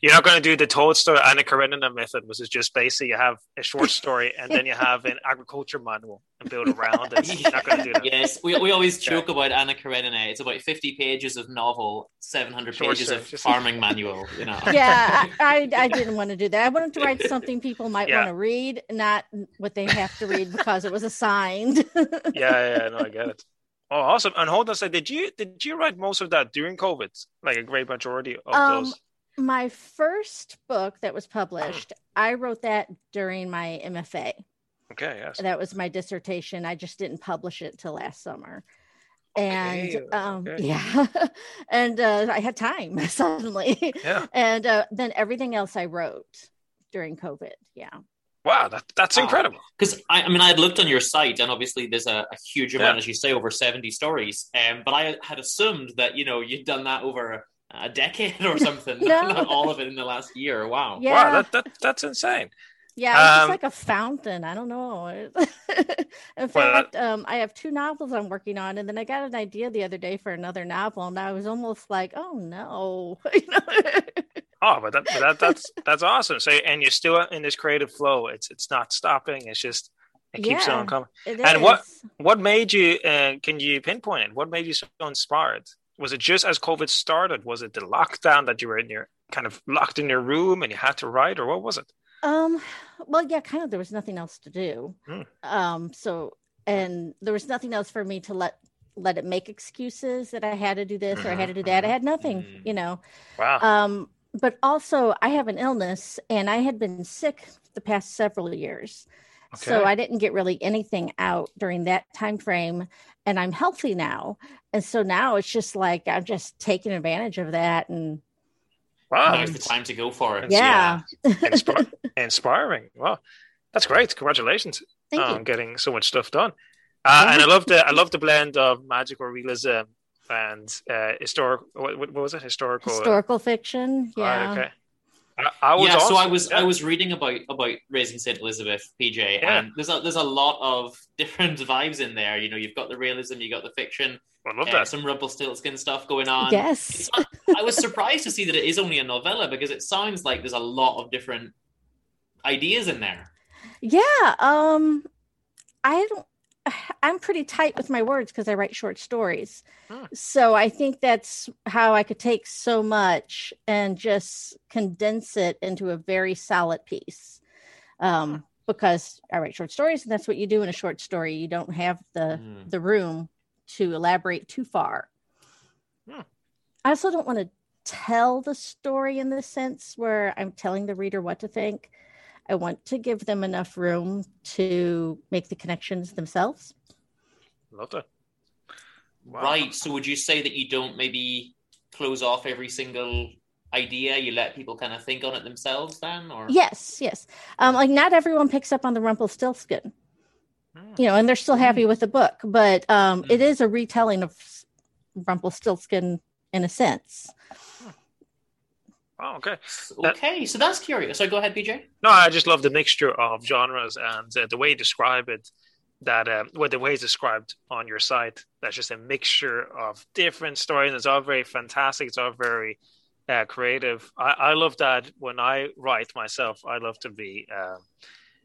You're not going to do the Tolstoy Anna Karenina method, which is just basically you have a short story and then you have an agriculture manual and build around it. You're not going to do that. Yes, we, we always Yeah. joke about Anna Karenina. It's about 50 pages of novel, 700 Short pages story, of just- farming manual, you know. yeah, I, I, I didn't want to do that. I wanted to write something people might Yeah. want to read, not what they have to read because it was assigned. Yeah, yeah, no, I get it. Oh, awesome! And hold on a second. Did you did you write most of that during COVID? Like a great majority of Um, those? My first book that was published, I wrote that during my MFA. Okay, yes. That was my dissertation. I just didn't publish it till last summer. And Okay, um, okay. yeah, and uh, I had time suddenly. Yeah. And uh, then everything else I wrote during COVID. Yeah. Wow, that that's incredible. Because I, I mean, I had looked on your site, and obviously there's a, a huge amount, Yeah. as you say, over 70 stories. Um, but I had assumed that you know you'd done that over a decade or something, No. not all of it in the last year. Wow. Yeah. Wow, that, that that's insane. Yeah, it's just Um, like a fountain. I don't know. In Well, fact, um, I have two novels I'm working on, and then I got an idea the other day for another novel, and I was almost like, "Oh no!" Oh, but that, but that that's that's awesome. So and you're still in this creative flow. It's it's not stopping. It's just it keeps Yeah, on coming. It And what What made you? Uh, can you pinpoint it? What made you so inspired? Was it just as COVID started? Was it the lockdown that you were in your kind of locked in your room and you had to write, or what was it? Um, well, yeah, kind of. There was nothing else to do. Hmm. Um, so and there was nothing else for me to let let it make excuses that I had to do this or I had to do that. I had nothing, Mhm. you know. Wow. Um, but also I have an illness and I had been sick the past several years. So I didn't get really anything out during that time frame and I'm healthy now. And so now it's just like I'm just taking advantage of that and wow. Now's the time to go for it. yeah. Inspi- inspiring. Wow, that's great. Congratulations Thank on you. getting so much stuff done. Uh, and I love the I love the blend of magical realism and uh, historic. What, what was it? Historical. uh, Historical fiction. right, Yeah. okay. I, I was yeah, so I was yeah. I was reading about about raising Saint Elizabeth, PJ, Yeah. and there's a there's a lot of different vibes in there. You know, you've got the realism, you've got the fiction, I love uh, that. some Rumpelstiltskin stuff going on. Yes. It's I was surprised to see that it is only a novella because it sounds like there's a lot of different ideas in there. Yeah. Um I don't I'm pretty tight with my words because I write short stories. Hmm. So I think that's how I could take so much and just condense it into a very solid piece. Um because I write short stories and that's what you do in a short story. You don't have the Hmm. the room to elaborate too far. Hmm. I also don't want to tell the story in the sense where I'm telling the reader what to think. I want to give them enough room to make the connections themselves. Love that. Wow. Right. So would you say that you don't maybe close off every single idea? You let people kind of think on it themselves then or Yes, yes. Um, like not everyone picks up on the Rumpelstiltskin, Hmm. you know, and they're still happy with the book, but um, it Mm. is a retelling of Rumpelstiltskin in a sense. Oh, okay. Okay, so that's curious. So go ahead, PJ. No, I just love the mixture of genres and uh, the way you describe it. That um, well, the way it's described on your site. That's just a mixture of different stories. It's all very fantastic. It's all very uh, creative. I, I love that when I write myself. I love to be, uh,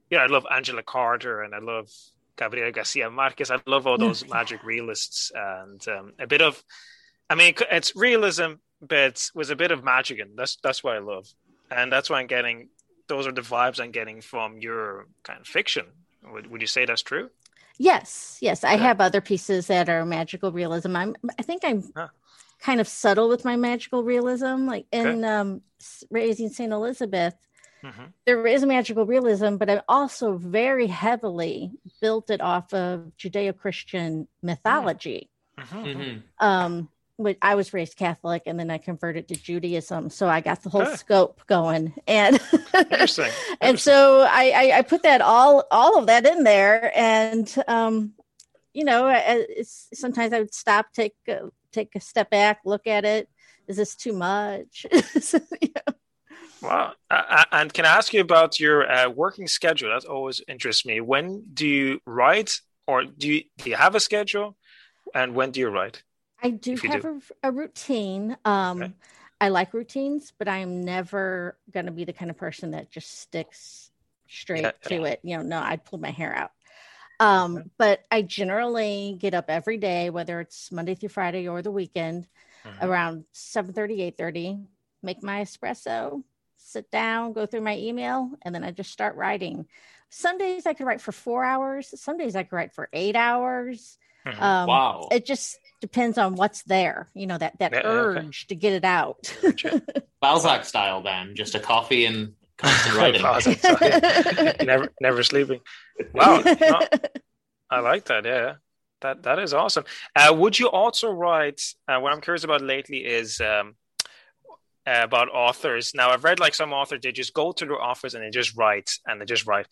yeah, I love Angela Carter and I love Gabriel Garcia Marquez. I love all those magic realists and um, a bit of, I mean, it's realism, but with a bit of magic, and that's that's what I love, and that's why I'm getting. Those are the vibes I'm getting from your kind of fiction. Would, would you say that's true? Yes, yes. I have other pieces that are magical realism. I'm I think I'm Huh. kind of subtle with my magical realism. Like in Okay. um Raising Saint Elizabeth, Mhm. there is magical realism, but I also very heavily built it off of Judeo-Christian mythology. Mhm. Um which I was raised Catholic and then I converted to Judaism. So I got the whole Okay. scope going. And Interesting. and so I, I I put that all all of that in there, and um, you know, I- it's, sometimes I would stop, take a, take a step back, look at it. Is this too much? Wow. Uh, uh, and can I ask you about your uh, working schedule? That always interests me. When do you write, or do you do you have a schedule? And when do you write? I do have do. A, a routine. Um, Okay. I like routines, but I am never going to be the kind of person that just sticks straight Yeah, to yeah. it. You know, no, I'd pull my hair out. Um, but I generally get up every day, whether it's Monday through Friday or the weekend, Mhm. around 7:30, 8:30, make my espresso, sit down, go through my email, and then I just start writing. Some days I could write for four hours. Some days I could write for eight hours. Mhm. Um, Wow. It just depends on what's there. You know that that Yeah, yeah, okay. urge to get it out. Balzac style, then. Just a coffee and constant writing. Balzac style. never never sleeping. Wow. No, I like that. Yeah. That that is awesome. Uh, would you also write? Uh, what I'm curious about lately is um, uh, about authors. Now I've read like some authors they just go to their office and they just write and they just write.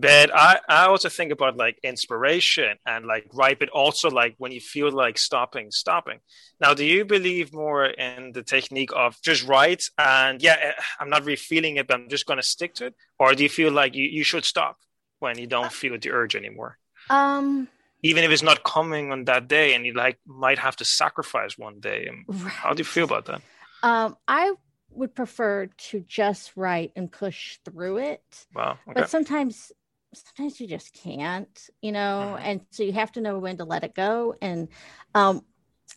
But I, I also think about like inspiration and like write, but also like when you feel like stopping, stopping. Now, do you believe more in the technique of just write and yeah, eh, I'm not really feeling it, but I'm just going to stick to it? Or do you feel like you, you should stop when you don't feel the urge anymore? um, even if it's not coming on that day and you like might have to sacrifice one day And how do you feel about that um, I would prefer to just write and push through it. wow okay. but sometimes sometimes you just can't you know and so you have to know when to let it go and um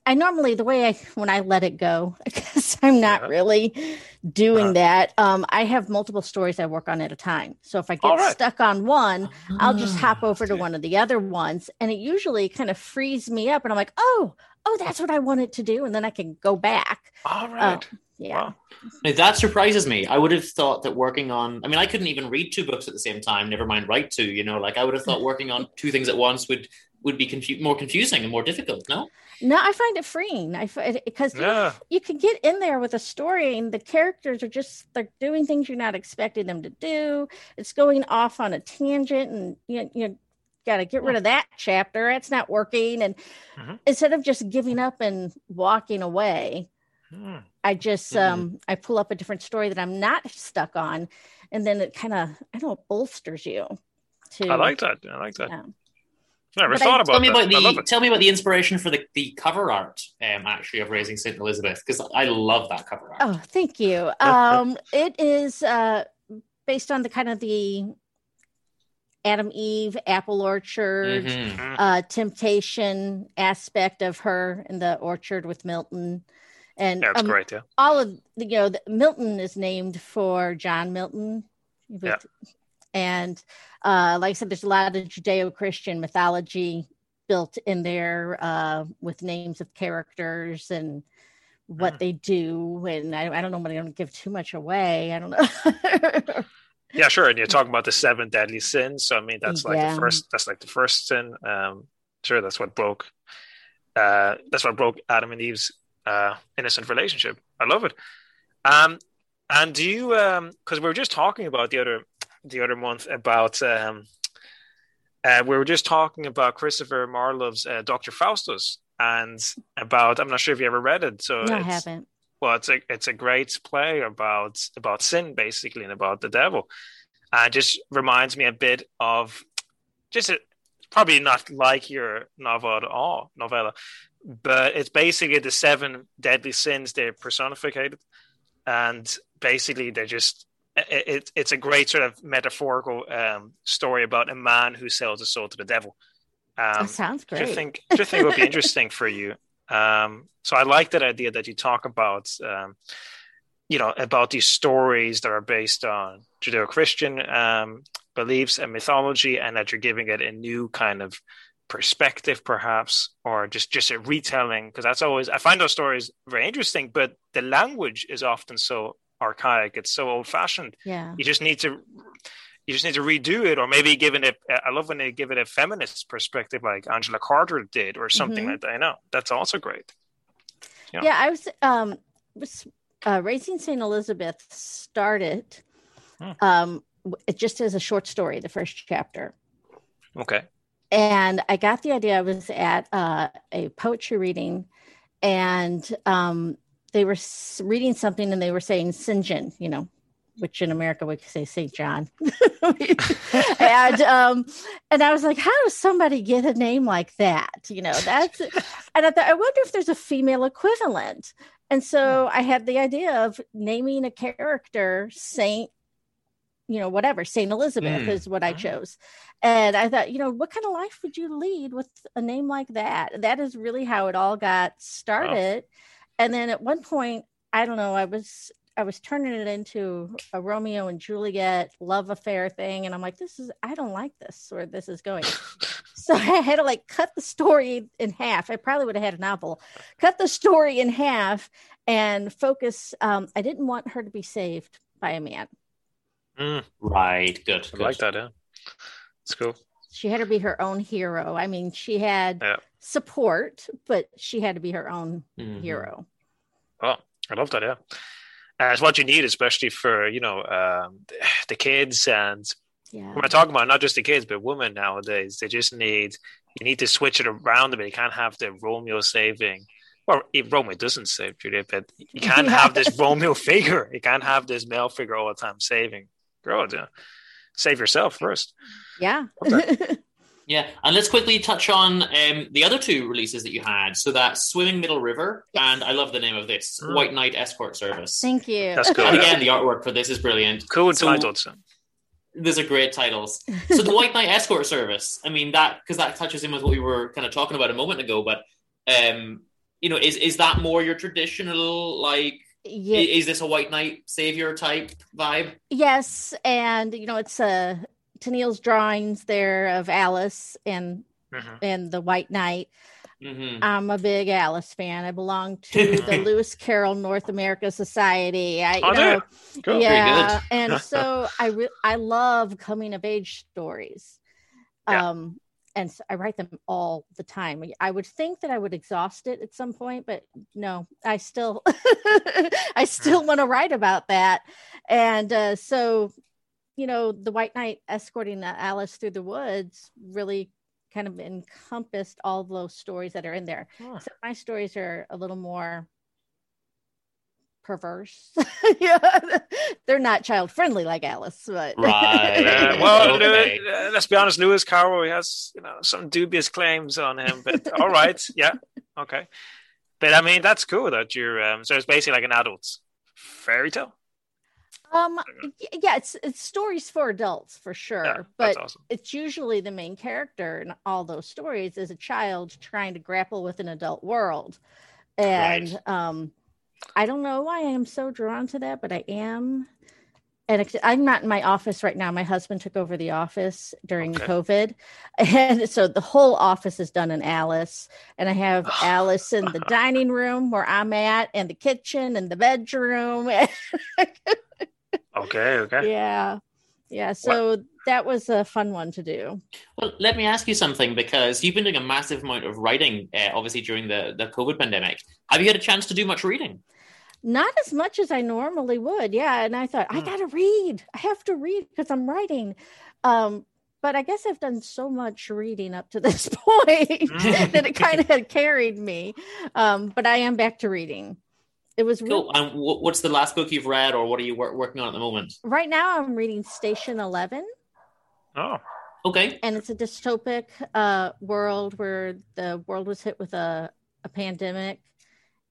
i normally the way i when i let it go because i'm not Yeah. really doing Uh-huh. that um i have multiple stories i work on at a time so if i get right. stuck on one i'll just hop Ah, over to okay. one of the other ones and it usually kind of frees me up and i'm like oh oh that's what i wanted to do and then i can go back all right yeah wow Now, that surprises me. I would have thought that working on, I mean, I couldn't even read two books at the same time, never mind write two, you know, like I would have thought working on two things at once would would be confu- more confusing and more difficult, no? no i find it freeing i because yeah you can get in there with a story and the characters are just they're doing things you're not expecting them to do it's going off on a tangent and you, you got to get rid of that chapter that's not working and Mhm. instead of just giving up and walking away Hmm. i just um i pull up a different story that i'm not stuck on and then it kind of i don't know bolsters you to i like that i like that Yeah. never But I- thought about Tell me that about i love the it tell me about the inspiration for the, the cover art, um, actually of Raising Saint Elizabeth, because I love that cover art. Oh, thank you. Um, it is uh, based on the kind of the Adam Eve apple orchard Mhm. uh, temptation aspect of her in the orchard with Milton, and it's um, great yeah all of the, you know the, Milton is named for John Milton, Yeah. and uh, like I said, there's a lot of Judeo-Christian mythology built in there uh, with names of characters and what Mm. they do. And I, I don't know, but I don't give too much away. I don't know. yeah sure and you're talking about the seven deadly sins so i mean that's like Yeah. the first that's like the first sin um sure that's what broke uh that's what broke adam and eve's uh innocent relationship i love it um and do you um because we were just talking about the other the other month about um uh, we were just talking about Christopher Marlowe's uh, Doctor Faustus, and about I'm not sure if you ever read it. So no, I haven't. well, it's a it's a great play about about sin basically and about the devil. Uh, it just reminds me a bit of just a, probably not like your novel at all novella, but it's basically the seven deadly sins they're personified, and basically they're just it, it, it's a great sort of metaphorical um, story about a man who sells his soul to the devil. Um, that sounds which I great. think, which I think would be interesting for you. Um, so I like that idea that you talk about, um, you know, about these stories that are based on Judeo-Christian um, beliefs and mythology, and that you're giving it a new kind of perspective, perhaps, or just just a retelling. Because that's always I find those stories very interesting, but the language is often so archaic. It's so old-fashioned. Yeah. You just need to you just need to redo it or maybe give it a i love when they give it a feminist perspective like angela carter did or something Mhm. like that i know that's also great Yeah. Yeah, I was um was uh, Raising Saint Elizabeth started Hmm. um just as a short story, the first chapter. okay and I got the idea. I was at uh, a poetry reading, and um, they were reading something, and they were saying St. John, you know, which in America we could say St. John. and um, and I was like, how does somebody get a name like that? You know, that's. And I thought, I wonder if there's a female equivalent. And so I had the idea of naming a character Saint you know, whatever, St. Elizabeth Mm. is what I chose. And I thought, you know, what kind of life would you lead with a name like that? That is really how it all got started. And then at one point, I don't know, I was I was turning it into a Romeo and Juliet love affair thing. And I'm like, this is I don't like this where this is going. so I had to like cut the story in half. I probably would have had a novel. Cut the story in half and focus. Um, I didn't want her to be saved by a man. Mm, Right. Good. i good. like that yeah it's cool she had to be her own hero. I mean, she had Yeah. support, but she had to be her own Mhm. hero. oh i love that yeah uh, it's what you need especially for you know um, the kids and Yeah. when i talk about not just the kids but women nowadays they just need you need to switch it around a bit you can't have the romeo saving well, if Romeo doesn't save Juliet, but you can't Yeah. have this Romeo figure. You can't have this male figure all the time saving. Girl, yeah. save yourself first. Yeah. Yeah, and let's quickly touch on um, the other two releases that you had. So that Swimming Middle River, and I love the name of this Mm. White Knight Escort Service. Thank you. That's cool. And again, the artwork for this is brilliant. Cool So- titles. These are great titles. So the White Knight Escort Service. I mean that because that touches in with what we were kind of talking about a moment ago. But um, you know, is is that more your traditional like? Yeah. Is this a White Knight savior type vibe? yes, and you know it's uh Tenniel's drawings there of Alice and Mm-hmm. and the White Knight. Mm-hmm. I'm a big Alice fan. I belong to the Lewis Carroll North America Society. I, Oh, know. Cool. Yeah, and so I re- I love coming of age stories. Yeah. Um, and so I write them all the time. I would think that I would exhaust it at some point, but no, I still I still want to write about that. And uh, so, you know, the White Knight escorting uh, Alice through the woods really kind of encompassed all those stories that are in there. So my stories are a little more perverse. yeah, they're not child friendly like Alice, but Uh, well, Lew- uh, let's be honest. Lewis Carroll he has you know some dubious claims on him, but all right, yeah, okay. But I mean, that's cool that you're. Um, so it's basically like an adult fairy tale. Um, yeah, it's it's stories for adults for sure, Yeah, but awesome. it's usually the main character in all those stories is a child trying to grapple with an adult world, and um, I don't know why I am so drawn to that, but I am. And I'm not in my office right now. My husband took over the office during Okay. COVID. And so the whole office is done in Alice. And I have Alice in the dining room where I'm at, and the kitchen and the bedroom. Okay, okay. yeah. Yeah. So that was a fun one to do. Well, let me ask you something because you've been doing a massive amount of writing, uh, obviously during the the COVID pandemic. Have you had a chance to do much reading? Not as much as I normally would. Yeah. And I thought, I got to read. I have to read because I'm writing. Um, but I guess I've done so much reading up to this point that it kind of had carried me. Um, but I am back to reading. It was real. Cool. Wh- what's the last book you've read, or what are you wor- working on at the moment? Right now, I'm reading Station 11. Oh, okay. And it's a dystopic uh, world where the world was hit with a, a pandemic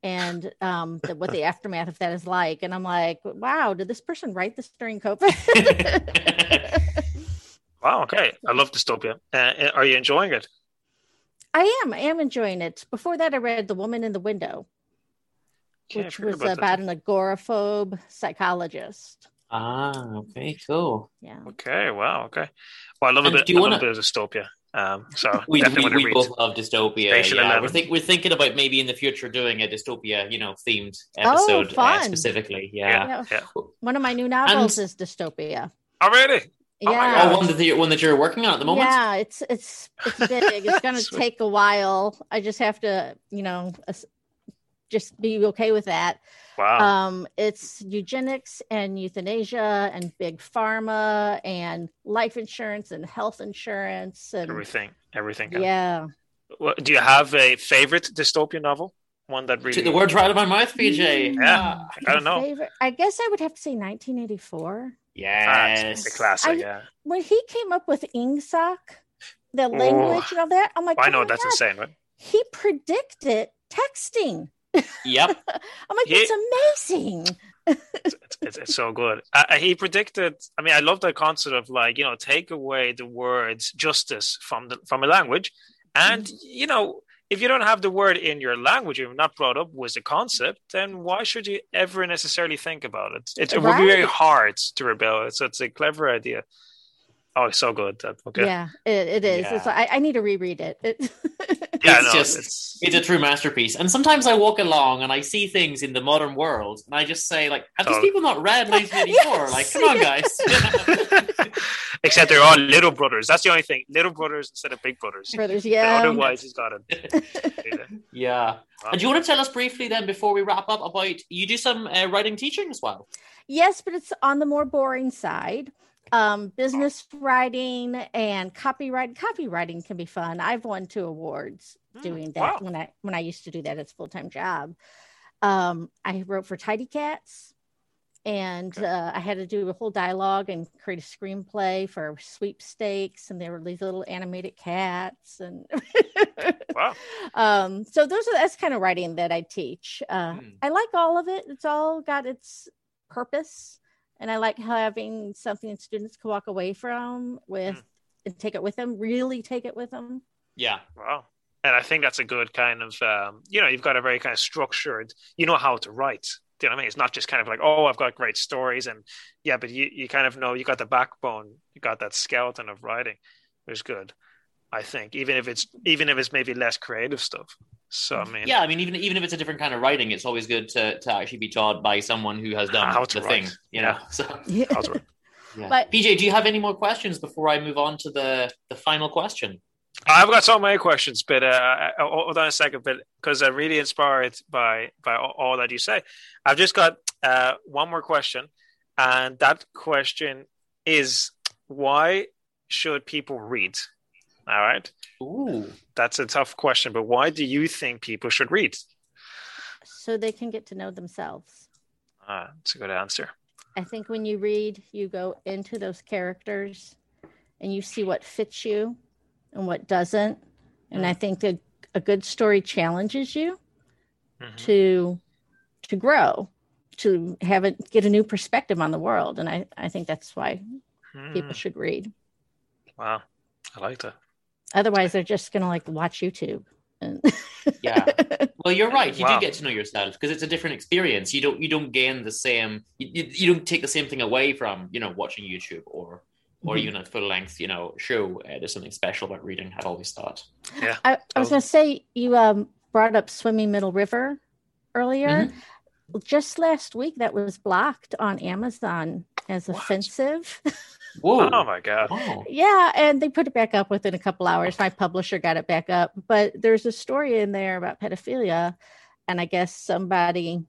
and um, the, what the aftermath of that is like. And I'm like, wow, did this person write this during COVID? Wow. Okay. I love dystopia. Uh, are you enjoying it? I am. I am enjoying it. Before that, I read The Woman in the Window, Okay, I which was about about an agoraphobe psychologist. Ah, okay, cool. Yeah. Okay. Wow. Okay. Well, I love a bit. do you I wanna- a bit of dystopia. Um. So We, we, we both love dystopia. Yeah, we're think we're thinking about maybe in the future doing a dystopia, you know, themed Oh, episode uh, specifically. Yeah. Yeah. One of my new novels is dystopia. Already. Oh, Yeah. one that you're, one that you're working on at the moment. Yeah, it's it's it's big. It's gonna take a while. I just have to, you know, just be okay with that. Wow. Um, it's eugenics and euthanasia and big pharma and life insurance and health insurance and Everything. Everything. yeah. Well, do you have a favorite dystopian novel? One that really. Took the words right out of my mouth, PJ. Yeah. I don't know. Favorite, I guess I would have to say 1984. Yes. The classic. I- yeah. When he came up with Ingsoc, the language and all that, I'm like, I oh know my that's God, insane, right? He predicted texting. Yep. I'm like, He- that's amazing. It's, it's so good. Uh, he predicted. I mean, I love the concept of like you know, take away the words justice from the from a language, and Mm-hmm. you know, if you don't have the word in your language, you're not brought up with the concept, then why should you ever necessarily think about it? It, it would be very hard to rebel. So it's a clever idea. Oh, it's so good. That okay. Yeah, it, it is. It's, I, I need to reread it. it Yeah, it's no, just it's- it's, a true masterpiece. And sometimes I walk along and I see things in the modern world, and I just say, like, have these Oh. people not read 1984? Like, come on, guys. Except they're all little brothers. That's the only thing. Little brothers instead of big brothers. Brothers, But yeah. Otherwise, he's got it. yeah. And do you want to tell us briefly then, before we wrap up, about you do some uh, writing teaching as well? Yes, but it's on the more boring side. Um, business writing and copyright. Copywriting can be fun. I've won two awards doing that wow. when I when I used to do that as a full time job. Um, I wrote for Tidy Cats, and uh, I had to do a whole dialogue and create a screenplay for sweepstakes, and there were these little animated cats, and wow. um, so those are that's kind of writing that I teach. Uh, I like all of it. It's all got its purpose, and I like having something that students can walk away from with and take it with them. Really take it with them. Yeah. Wow. And I think that's a good kind of, um, you know, you've got a very kind of structured, you know how to write. Do you know what I mean? It's not just kind of like, oh, I've got great stories. And yeah, but you, you kind of know you got the backbone, you got that skeleton of writing, which is good, I think, even if it's, even if it's maybe less creative stuff. So, I mean, Yeah, I mean, even even if it's a different kind of writing, it's always good to, to actually be taught by someone who has done How to the write. thing. You Yeah. know. So, How to write. yeah. But- PJ, do you have any more questions before I move on to the the final question? I've got so many questions, but uh, uh, hold on a second, but because I'm really inspired by by all, all that you say, I've just got uh, one more question, and that question is why should people read? All right, Ooh, that's a tough question, but why do you think people should read? so they can get to know themselves. Ah, that's a good answer. I think when you read, you go into those characters and you see what fits you and what doesn't. And I think that a good story challenges you to to grow, to have it get a new perspective on the world. And I, I think that's why people Hmm. should read. Wow, I like that. Otherwise they're just gonna like watch YouTube. Yeah. Well, you're right. You Wow. do get to know yourself because it's a different experience. You don't you don't gain the same. You, you, you don't take the same thing away from you know watching YouTube or or Mhm. even a full length you know show. Uh, there's something special about reading. I've always thought. Yeah. I, I was going to say you um, brought up swimming middle river earlier. Mm-hmm. Just last week, that was blocked on Amazon as offensive. Whoa! Oh my god! Oh. yeah, and they put it back up within a couple hours. My publisher got it back up, but there's a story in there about pedophilia, and I guess somebody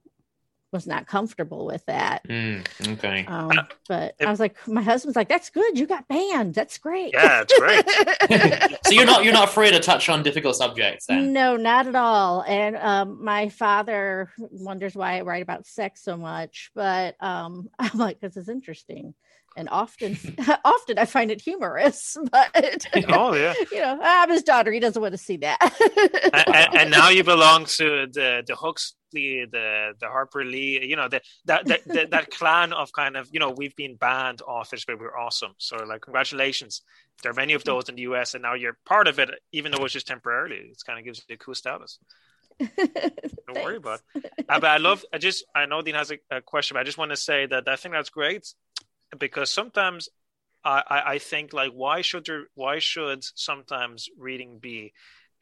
was not comfortable with that. Mm, okay. Um, but I was like, my husband's like, "That's good. You got banned. That's great." Yeah, it's great. so you're not you're not afraid to touch on difficult subjects then. No, not at all. And um, my father wonders why I write about sex so much, but um, I'm like, because it's interesting, and often, often I find it humorous. But Oh yeah. you know, I'm his daughter. He doesn't want to see that. and, and, now you belong to the the hooks the the Harper Lee, you know, the, that that that, that clan of kind of you know we've been banned authors, but we're awesome. So like, congratulations. There are many of those in the US, and now you're part of it, even though it's just temporarily. It kind of gives you a cool status. Don't worry about. It. Uh, but I love. I just. I know Dean has a, a, question, but I just want to say that I think that's great because sometimes I, I, I think like why should there why should sometimes reading be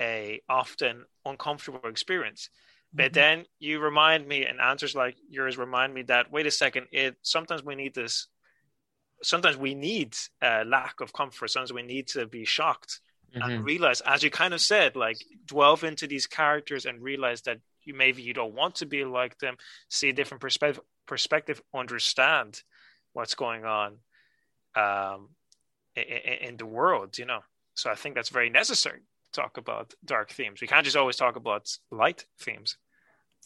a often uncomfortable experience? But mm-hmm. then you remind me, and answers like yours remind me that wait a second, it sometimes we need this. Sometimes we need a lack of comfort. Sometimes we need to be shocked mm-hmm. and realize, as you kind of said, like delve into these characters and realize that you maybe you don't want to be like them, see a different perspective, perspective, understand what's going on um, in, in the world. You know, so I think that's very necessary. To talk about dark themes. We can't just always talk about light themes.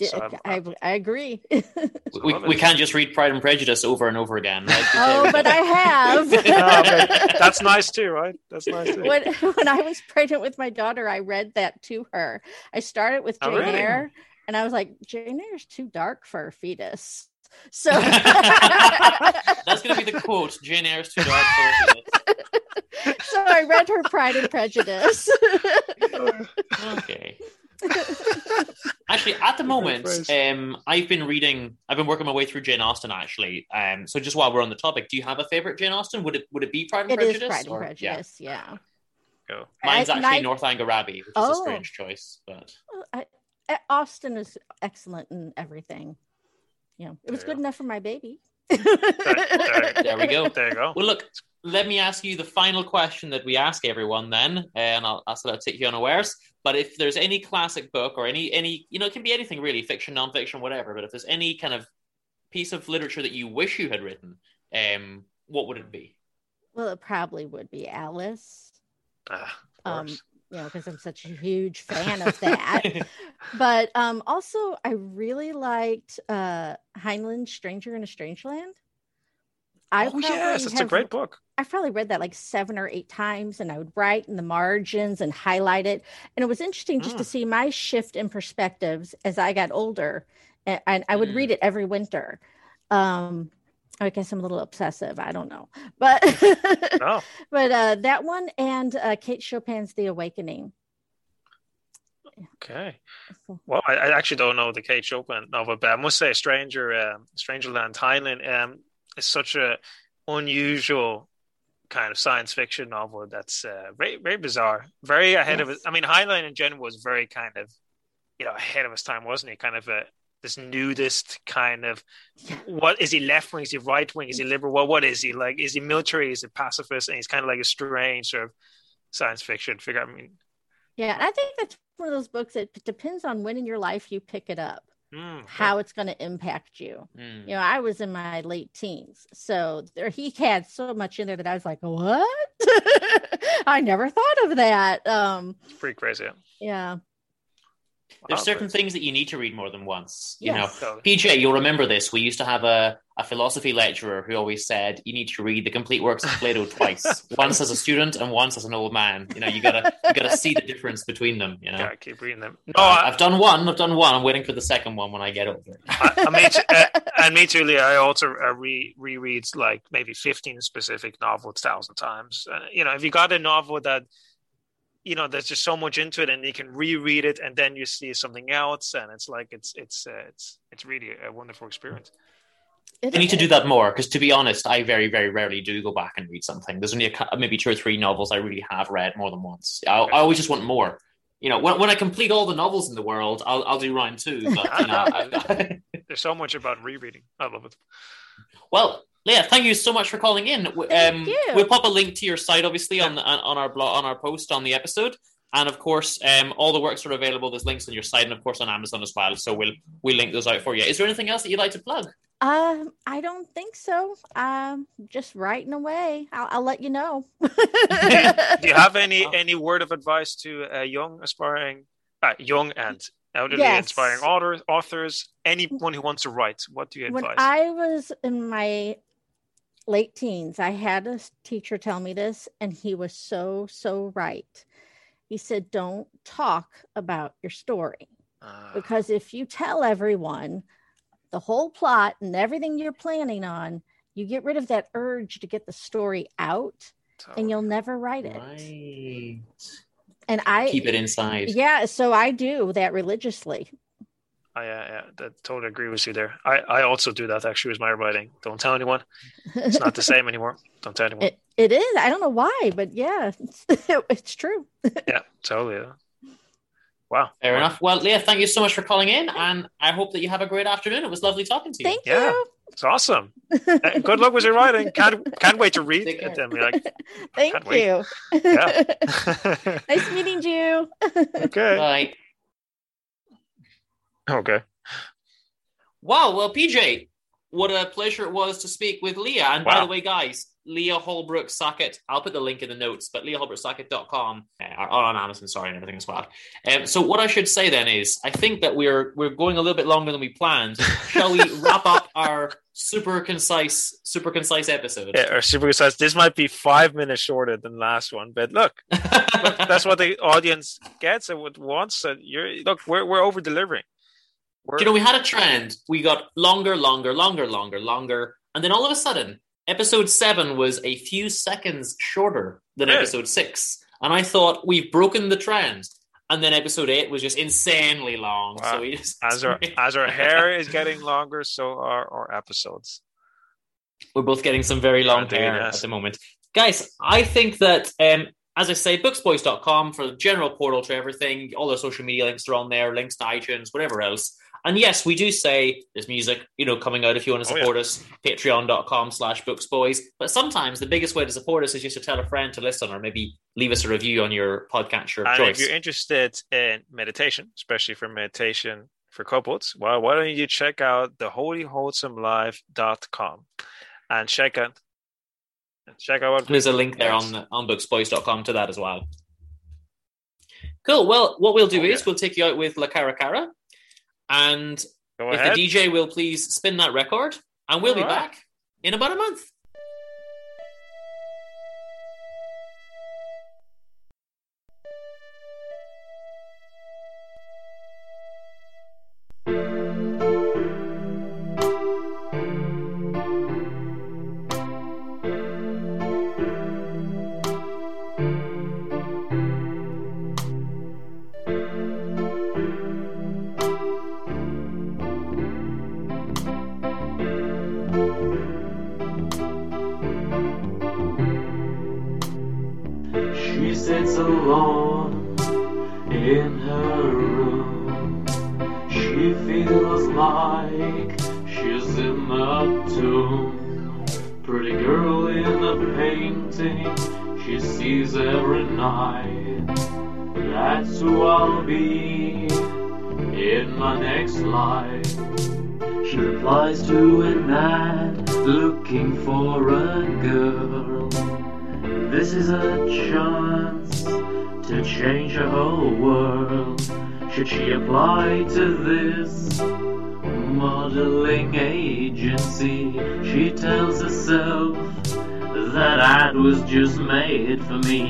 So I, I agree. we, we can't just read Pride and Prejudice over and over again. Right? oh, but I have. that's nice too, right? That's nice too. When, when I was pregnant with my daughter, I read that to her. I started with Jane oh, really? Eyre, and I was like, Jane Eyre's too dark for a fetus. So that's going to be the quote: Jane Eyre's too dark for a. So I read her Pride and Prejudice. okay. actually, at the moment, um, I've been reading. I've been working my way through Jane Austen. Actually, um, so just while we're on the topic, do you have a favorite Jane Austen? Would it would it be Pride and it Prejudice? It is Pride and Prejudice. Yeah. yeah. Go. Mine's I, actually I, Northanger Abbey, which is oh, a strange choice, but I, Austen is excellent in everything. Yeah, it was good go. enough for my baby. there, there, there, we go. There you go. Well, look, let me ask you the final question that we ask everyone then, and I'll ask that take you unawares. But if there's any classic book or any any you know it can be anything really, fiction, nonfiction, whatever. But if there's any kind of piece of literature that you wish you had written, um, what would it be? Well, it probably would be Alice. Ah, um, you know, because I'm such a huge fan of that. but um, also, I really liked uh, Heinlein Stranger in a Strange Land. I oh yes, it's a great book. I've probably read that like seven or eight times, and I would write in the margins and highlight it. And it was interesting just mm. to see my shift in perspectives as I got older. And, and I would mm. read it every winter. Um, I guess I'm a little obsessive. I don't know, but no. but uh, that one and uh, Kate Chopin's The Awakening. Okay. Well, I, I, actually don't know the Kate Chopin novel, but I must say, Stranger, uh, Strangerland Heinlein um, is such a unusual kind of science fiction novel that's uh, very very bizarre, very ahead yes. of. I mean, Heinlein in general was very kind of you know ahead of his time, wasn't he? Kind of a this nudist kind of what is he left wing? Is he right wing? Is he liberal? Well, what is he like? Is he military? Is he pacifist? And he's kind of like a strange sort of science fiction figure. I mean, yeah, I think that's one of those books that depends on when in your life you pick it up mm, how it's going to impact you. Mm. You know, I was in my late teens, so there he had so much in there that I was like, "What? I never thought of that." Um, it's pretty crazy. Yeah. There's certain things that you need to read more than once. You know, PJ, you'll remember this. We used to have a, a philosophy lecturer who always said you need to read the complete works of Plato twice, once as a student and once as an old man. You know, you gotta you gotta see the difference between them. You know, gotta keep reading them. No, uh, I, have done one. I've done one. I'm waiting for the second one when I get over it. I, I mean, uh, and me too, Leah. I also uh, re rereads like maybe 15 specific novels thousand times. Uh, you know, if you got a novel that you know there's just so much into it and you can reread it and then you see something else and it's like it's it's uh, it's it's really a wonderful experience I need to do that more because, to be honest, I very, very rarely do go back and read something. There's only a, maybe two or three novels I really have read more than once. I, I always just want more. You know, when, when I complete all the novels in the world, I'll, I'll do round two. But, you know, I, there's so much about rereading. I love it. Well, Leah, thank you so much for calling in. Um, we'll pop a link to your site, obviously, on the, on our blog, on our post on the episode, and of course, um, all the works are available. There's links on your site, and of course on Amazon as well. So we'll we'll link those out for you. Is there anything else that you'd like to plug? Um, I don't think so. Um, just writing away. I'll, I'll let you know. do you have any any word of advice to uh, young aspiring, uh, young and elderly yes. inspiring authors, authors, anyone who wants to write? What do you advise? When I was in my late teens, I had a teacher tell me this, and he was so, so right. He said, Don't talk about your story. Ah. because if you tell everyone the whole plot and everything you're planning on, you get rid of that urge to get the story out and you'll never write it. Right. And I Keep it inside. Yeah, so I do that religiously. I uh, yeah, that, totally agree with you there. I, I also do that actually with my writing. Don't tell anyone. It's not the same anymore. Don't tell anyone. It, it is. I don't know why, but yeah, it's, it's true. yeah, totally. yeah. Wow. Fair enough. Well, Leah, thank you so much for calling in, and I hope that you have a great afternoon. It was lovely talking to you. Thank Yeah, you. it's awesome. Good luck with your writing. Can't can't wait to read Take care. it. And like, Thank you. yeah. nice meeting you. okay. Bye. Okay. Wow. Well, PJ, what a pleasure it was to speak with Leah. And by the way, guys, Leah Holbrook Socket. I'll put the link in the notes, but leahholbrooksocket.com uh, or on Amazon, sorry, and everything as well. Um, so what I should say then is I think that we're we're going a little bit longer than we planned. Shall we wrap up our super concise, super concise episode? Yeah, or super concise. this might be five minutes shorter than last one, but look, look, that's what the audience gets and what wants. And you're look, we're we're over delivering. You know, we had a trend. We got longer, longer, longer, longer, longer. And then all of a sudden, episode seven was a few seconds shorter than Really? episode six. And I thought, we've broken the trend. And then episode eight was just insanely long. Wow. So we just, as our as our hair is getting longer, so are our episodes. we're both getting some very long Indeed, hair yes. at the moment. Guys, I think that, um, as I say, booksboys.com for the general portal to everything. All the social media links are on there, links to iTunes, whatever else. And yes, we do say there's music, you know, coming out if you want to Oh, support us, patreon.com slash booksboys. But sometimes the biggest way to support us is just to tell a friend to listen or maybe leave us a review on your podcatcher of And choice. if you're interested in meditation, especially for meditation for couples, well, why don't you check out the holywholesomelife.com and check out and check out what There's a link there on on booksboys.com to that as well. Cool. Well, what we'll do Okay. is we'll take you out with La Cara Cara. And Go if ahead. the DJ will please spin that record, and we'll be All right. back in about a month. Made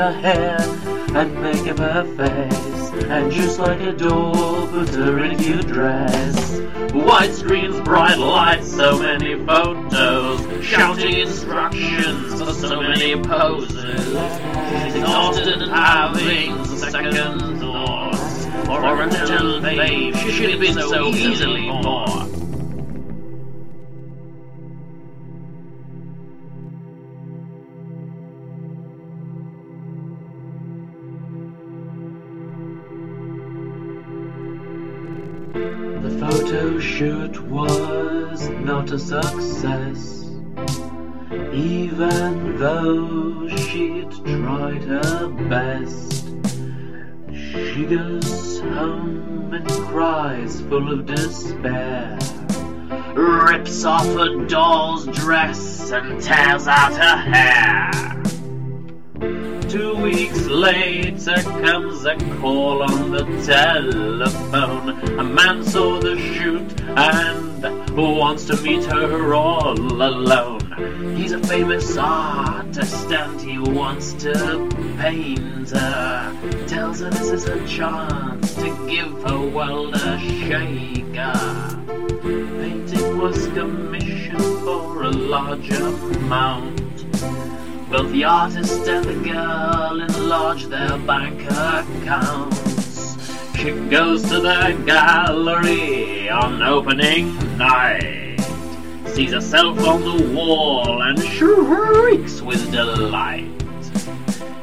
her hair and make up her face. And just like a doll, put her in a cute dress. White screens, bright lights, so many photos. Shouting instructions for so many poses. She's exhausted and having second thoughts. For until babe, she should have been so easily bought. Despair. Rips off a doll's dress and tears out her hair. Later comes a call on the telephone. A man saw the shoot and who wants to meet her all alone. He's a famous artist and he wants to paint her. Tells her this is a chance to give her world a shaker. Painting was commissioned for a large amount. Both the artist and the girl enlarge their bank accounts. She goes to the gallery on opening night, sees herself on the wall and shrieks with delight.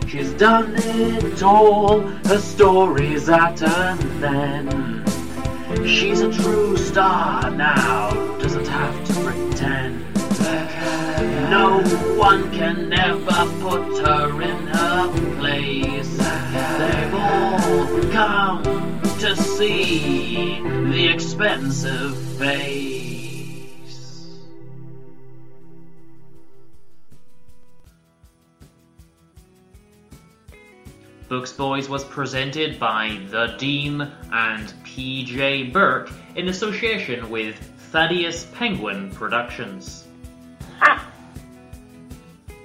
She's done it all, her story's at an end. She's a true star now, doesn't have to pretend. No one can ever put her in her place. They've all come to see the expensive face. Books Boys was presented by The Dean and PJ Burke in association with Thaddeus Penguin Productions. Ah,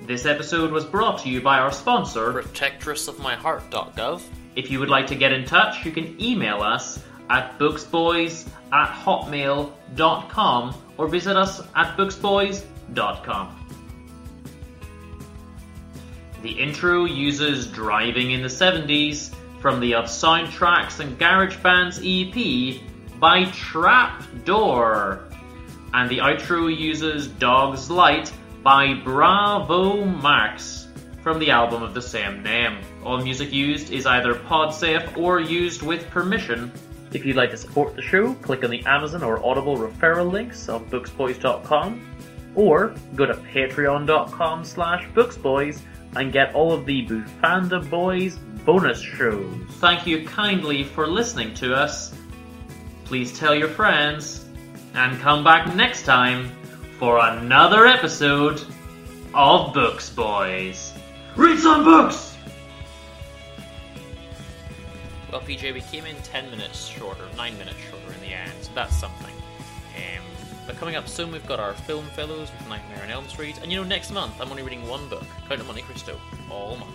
This episode was brought to you by our sponsor, protectressofmyheart.gov. If you would like to get in touch, you can email us at booksboys at hotmail.com or visit us at booksboys.com. The intro uses Driving in the 70s from the Of Soundtracks and Garage Bands EP by Trapdoor. And the outro uses Dog's Light by Bravo Max from the album of the same name. All music used is either PodSafe or used with permission. If you'd like to support the show, click on the Amazon or Audible referral links on booksboys.com or go to patreon.com slash booksboys and get all of the Bufanda Boys bonus shows. Thank you kindly for listening to us. Please tell your friends and come back next time for another episode of Books Boys. Read some books! Well, PJ, we came in 10 minutes shorter, 9 minutes shorter in the end, so that's something. Um, but coming up soon, we've got our film fellows with Nightmare on Elm Street. And you know, next month, I'm only reading one book Count of Monte Cristo, all month.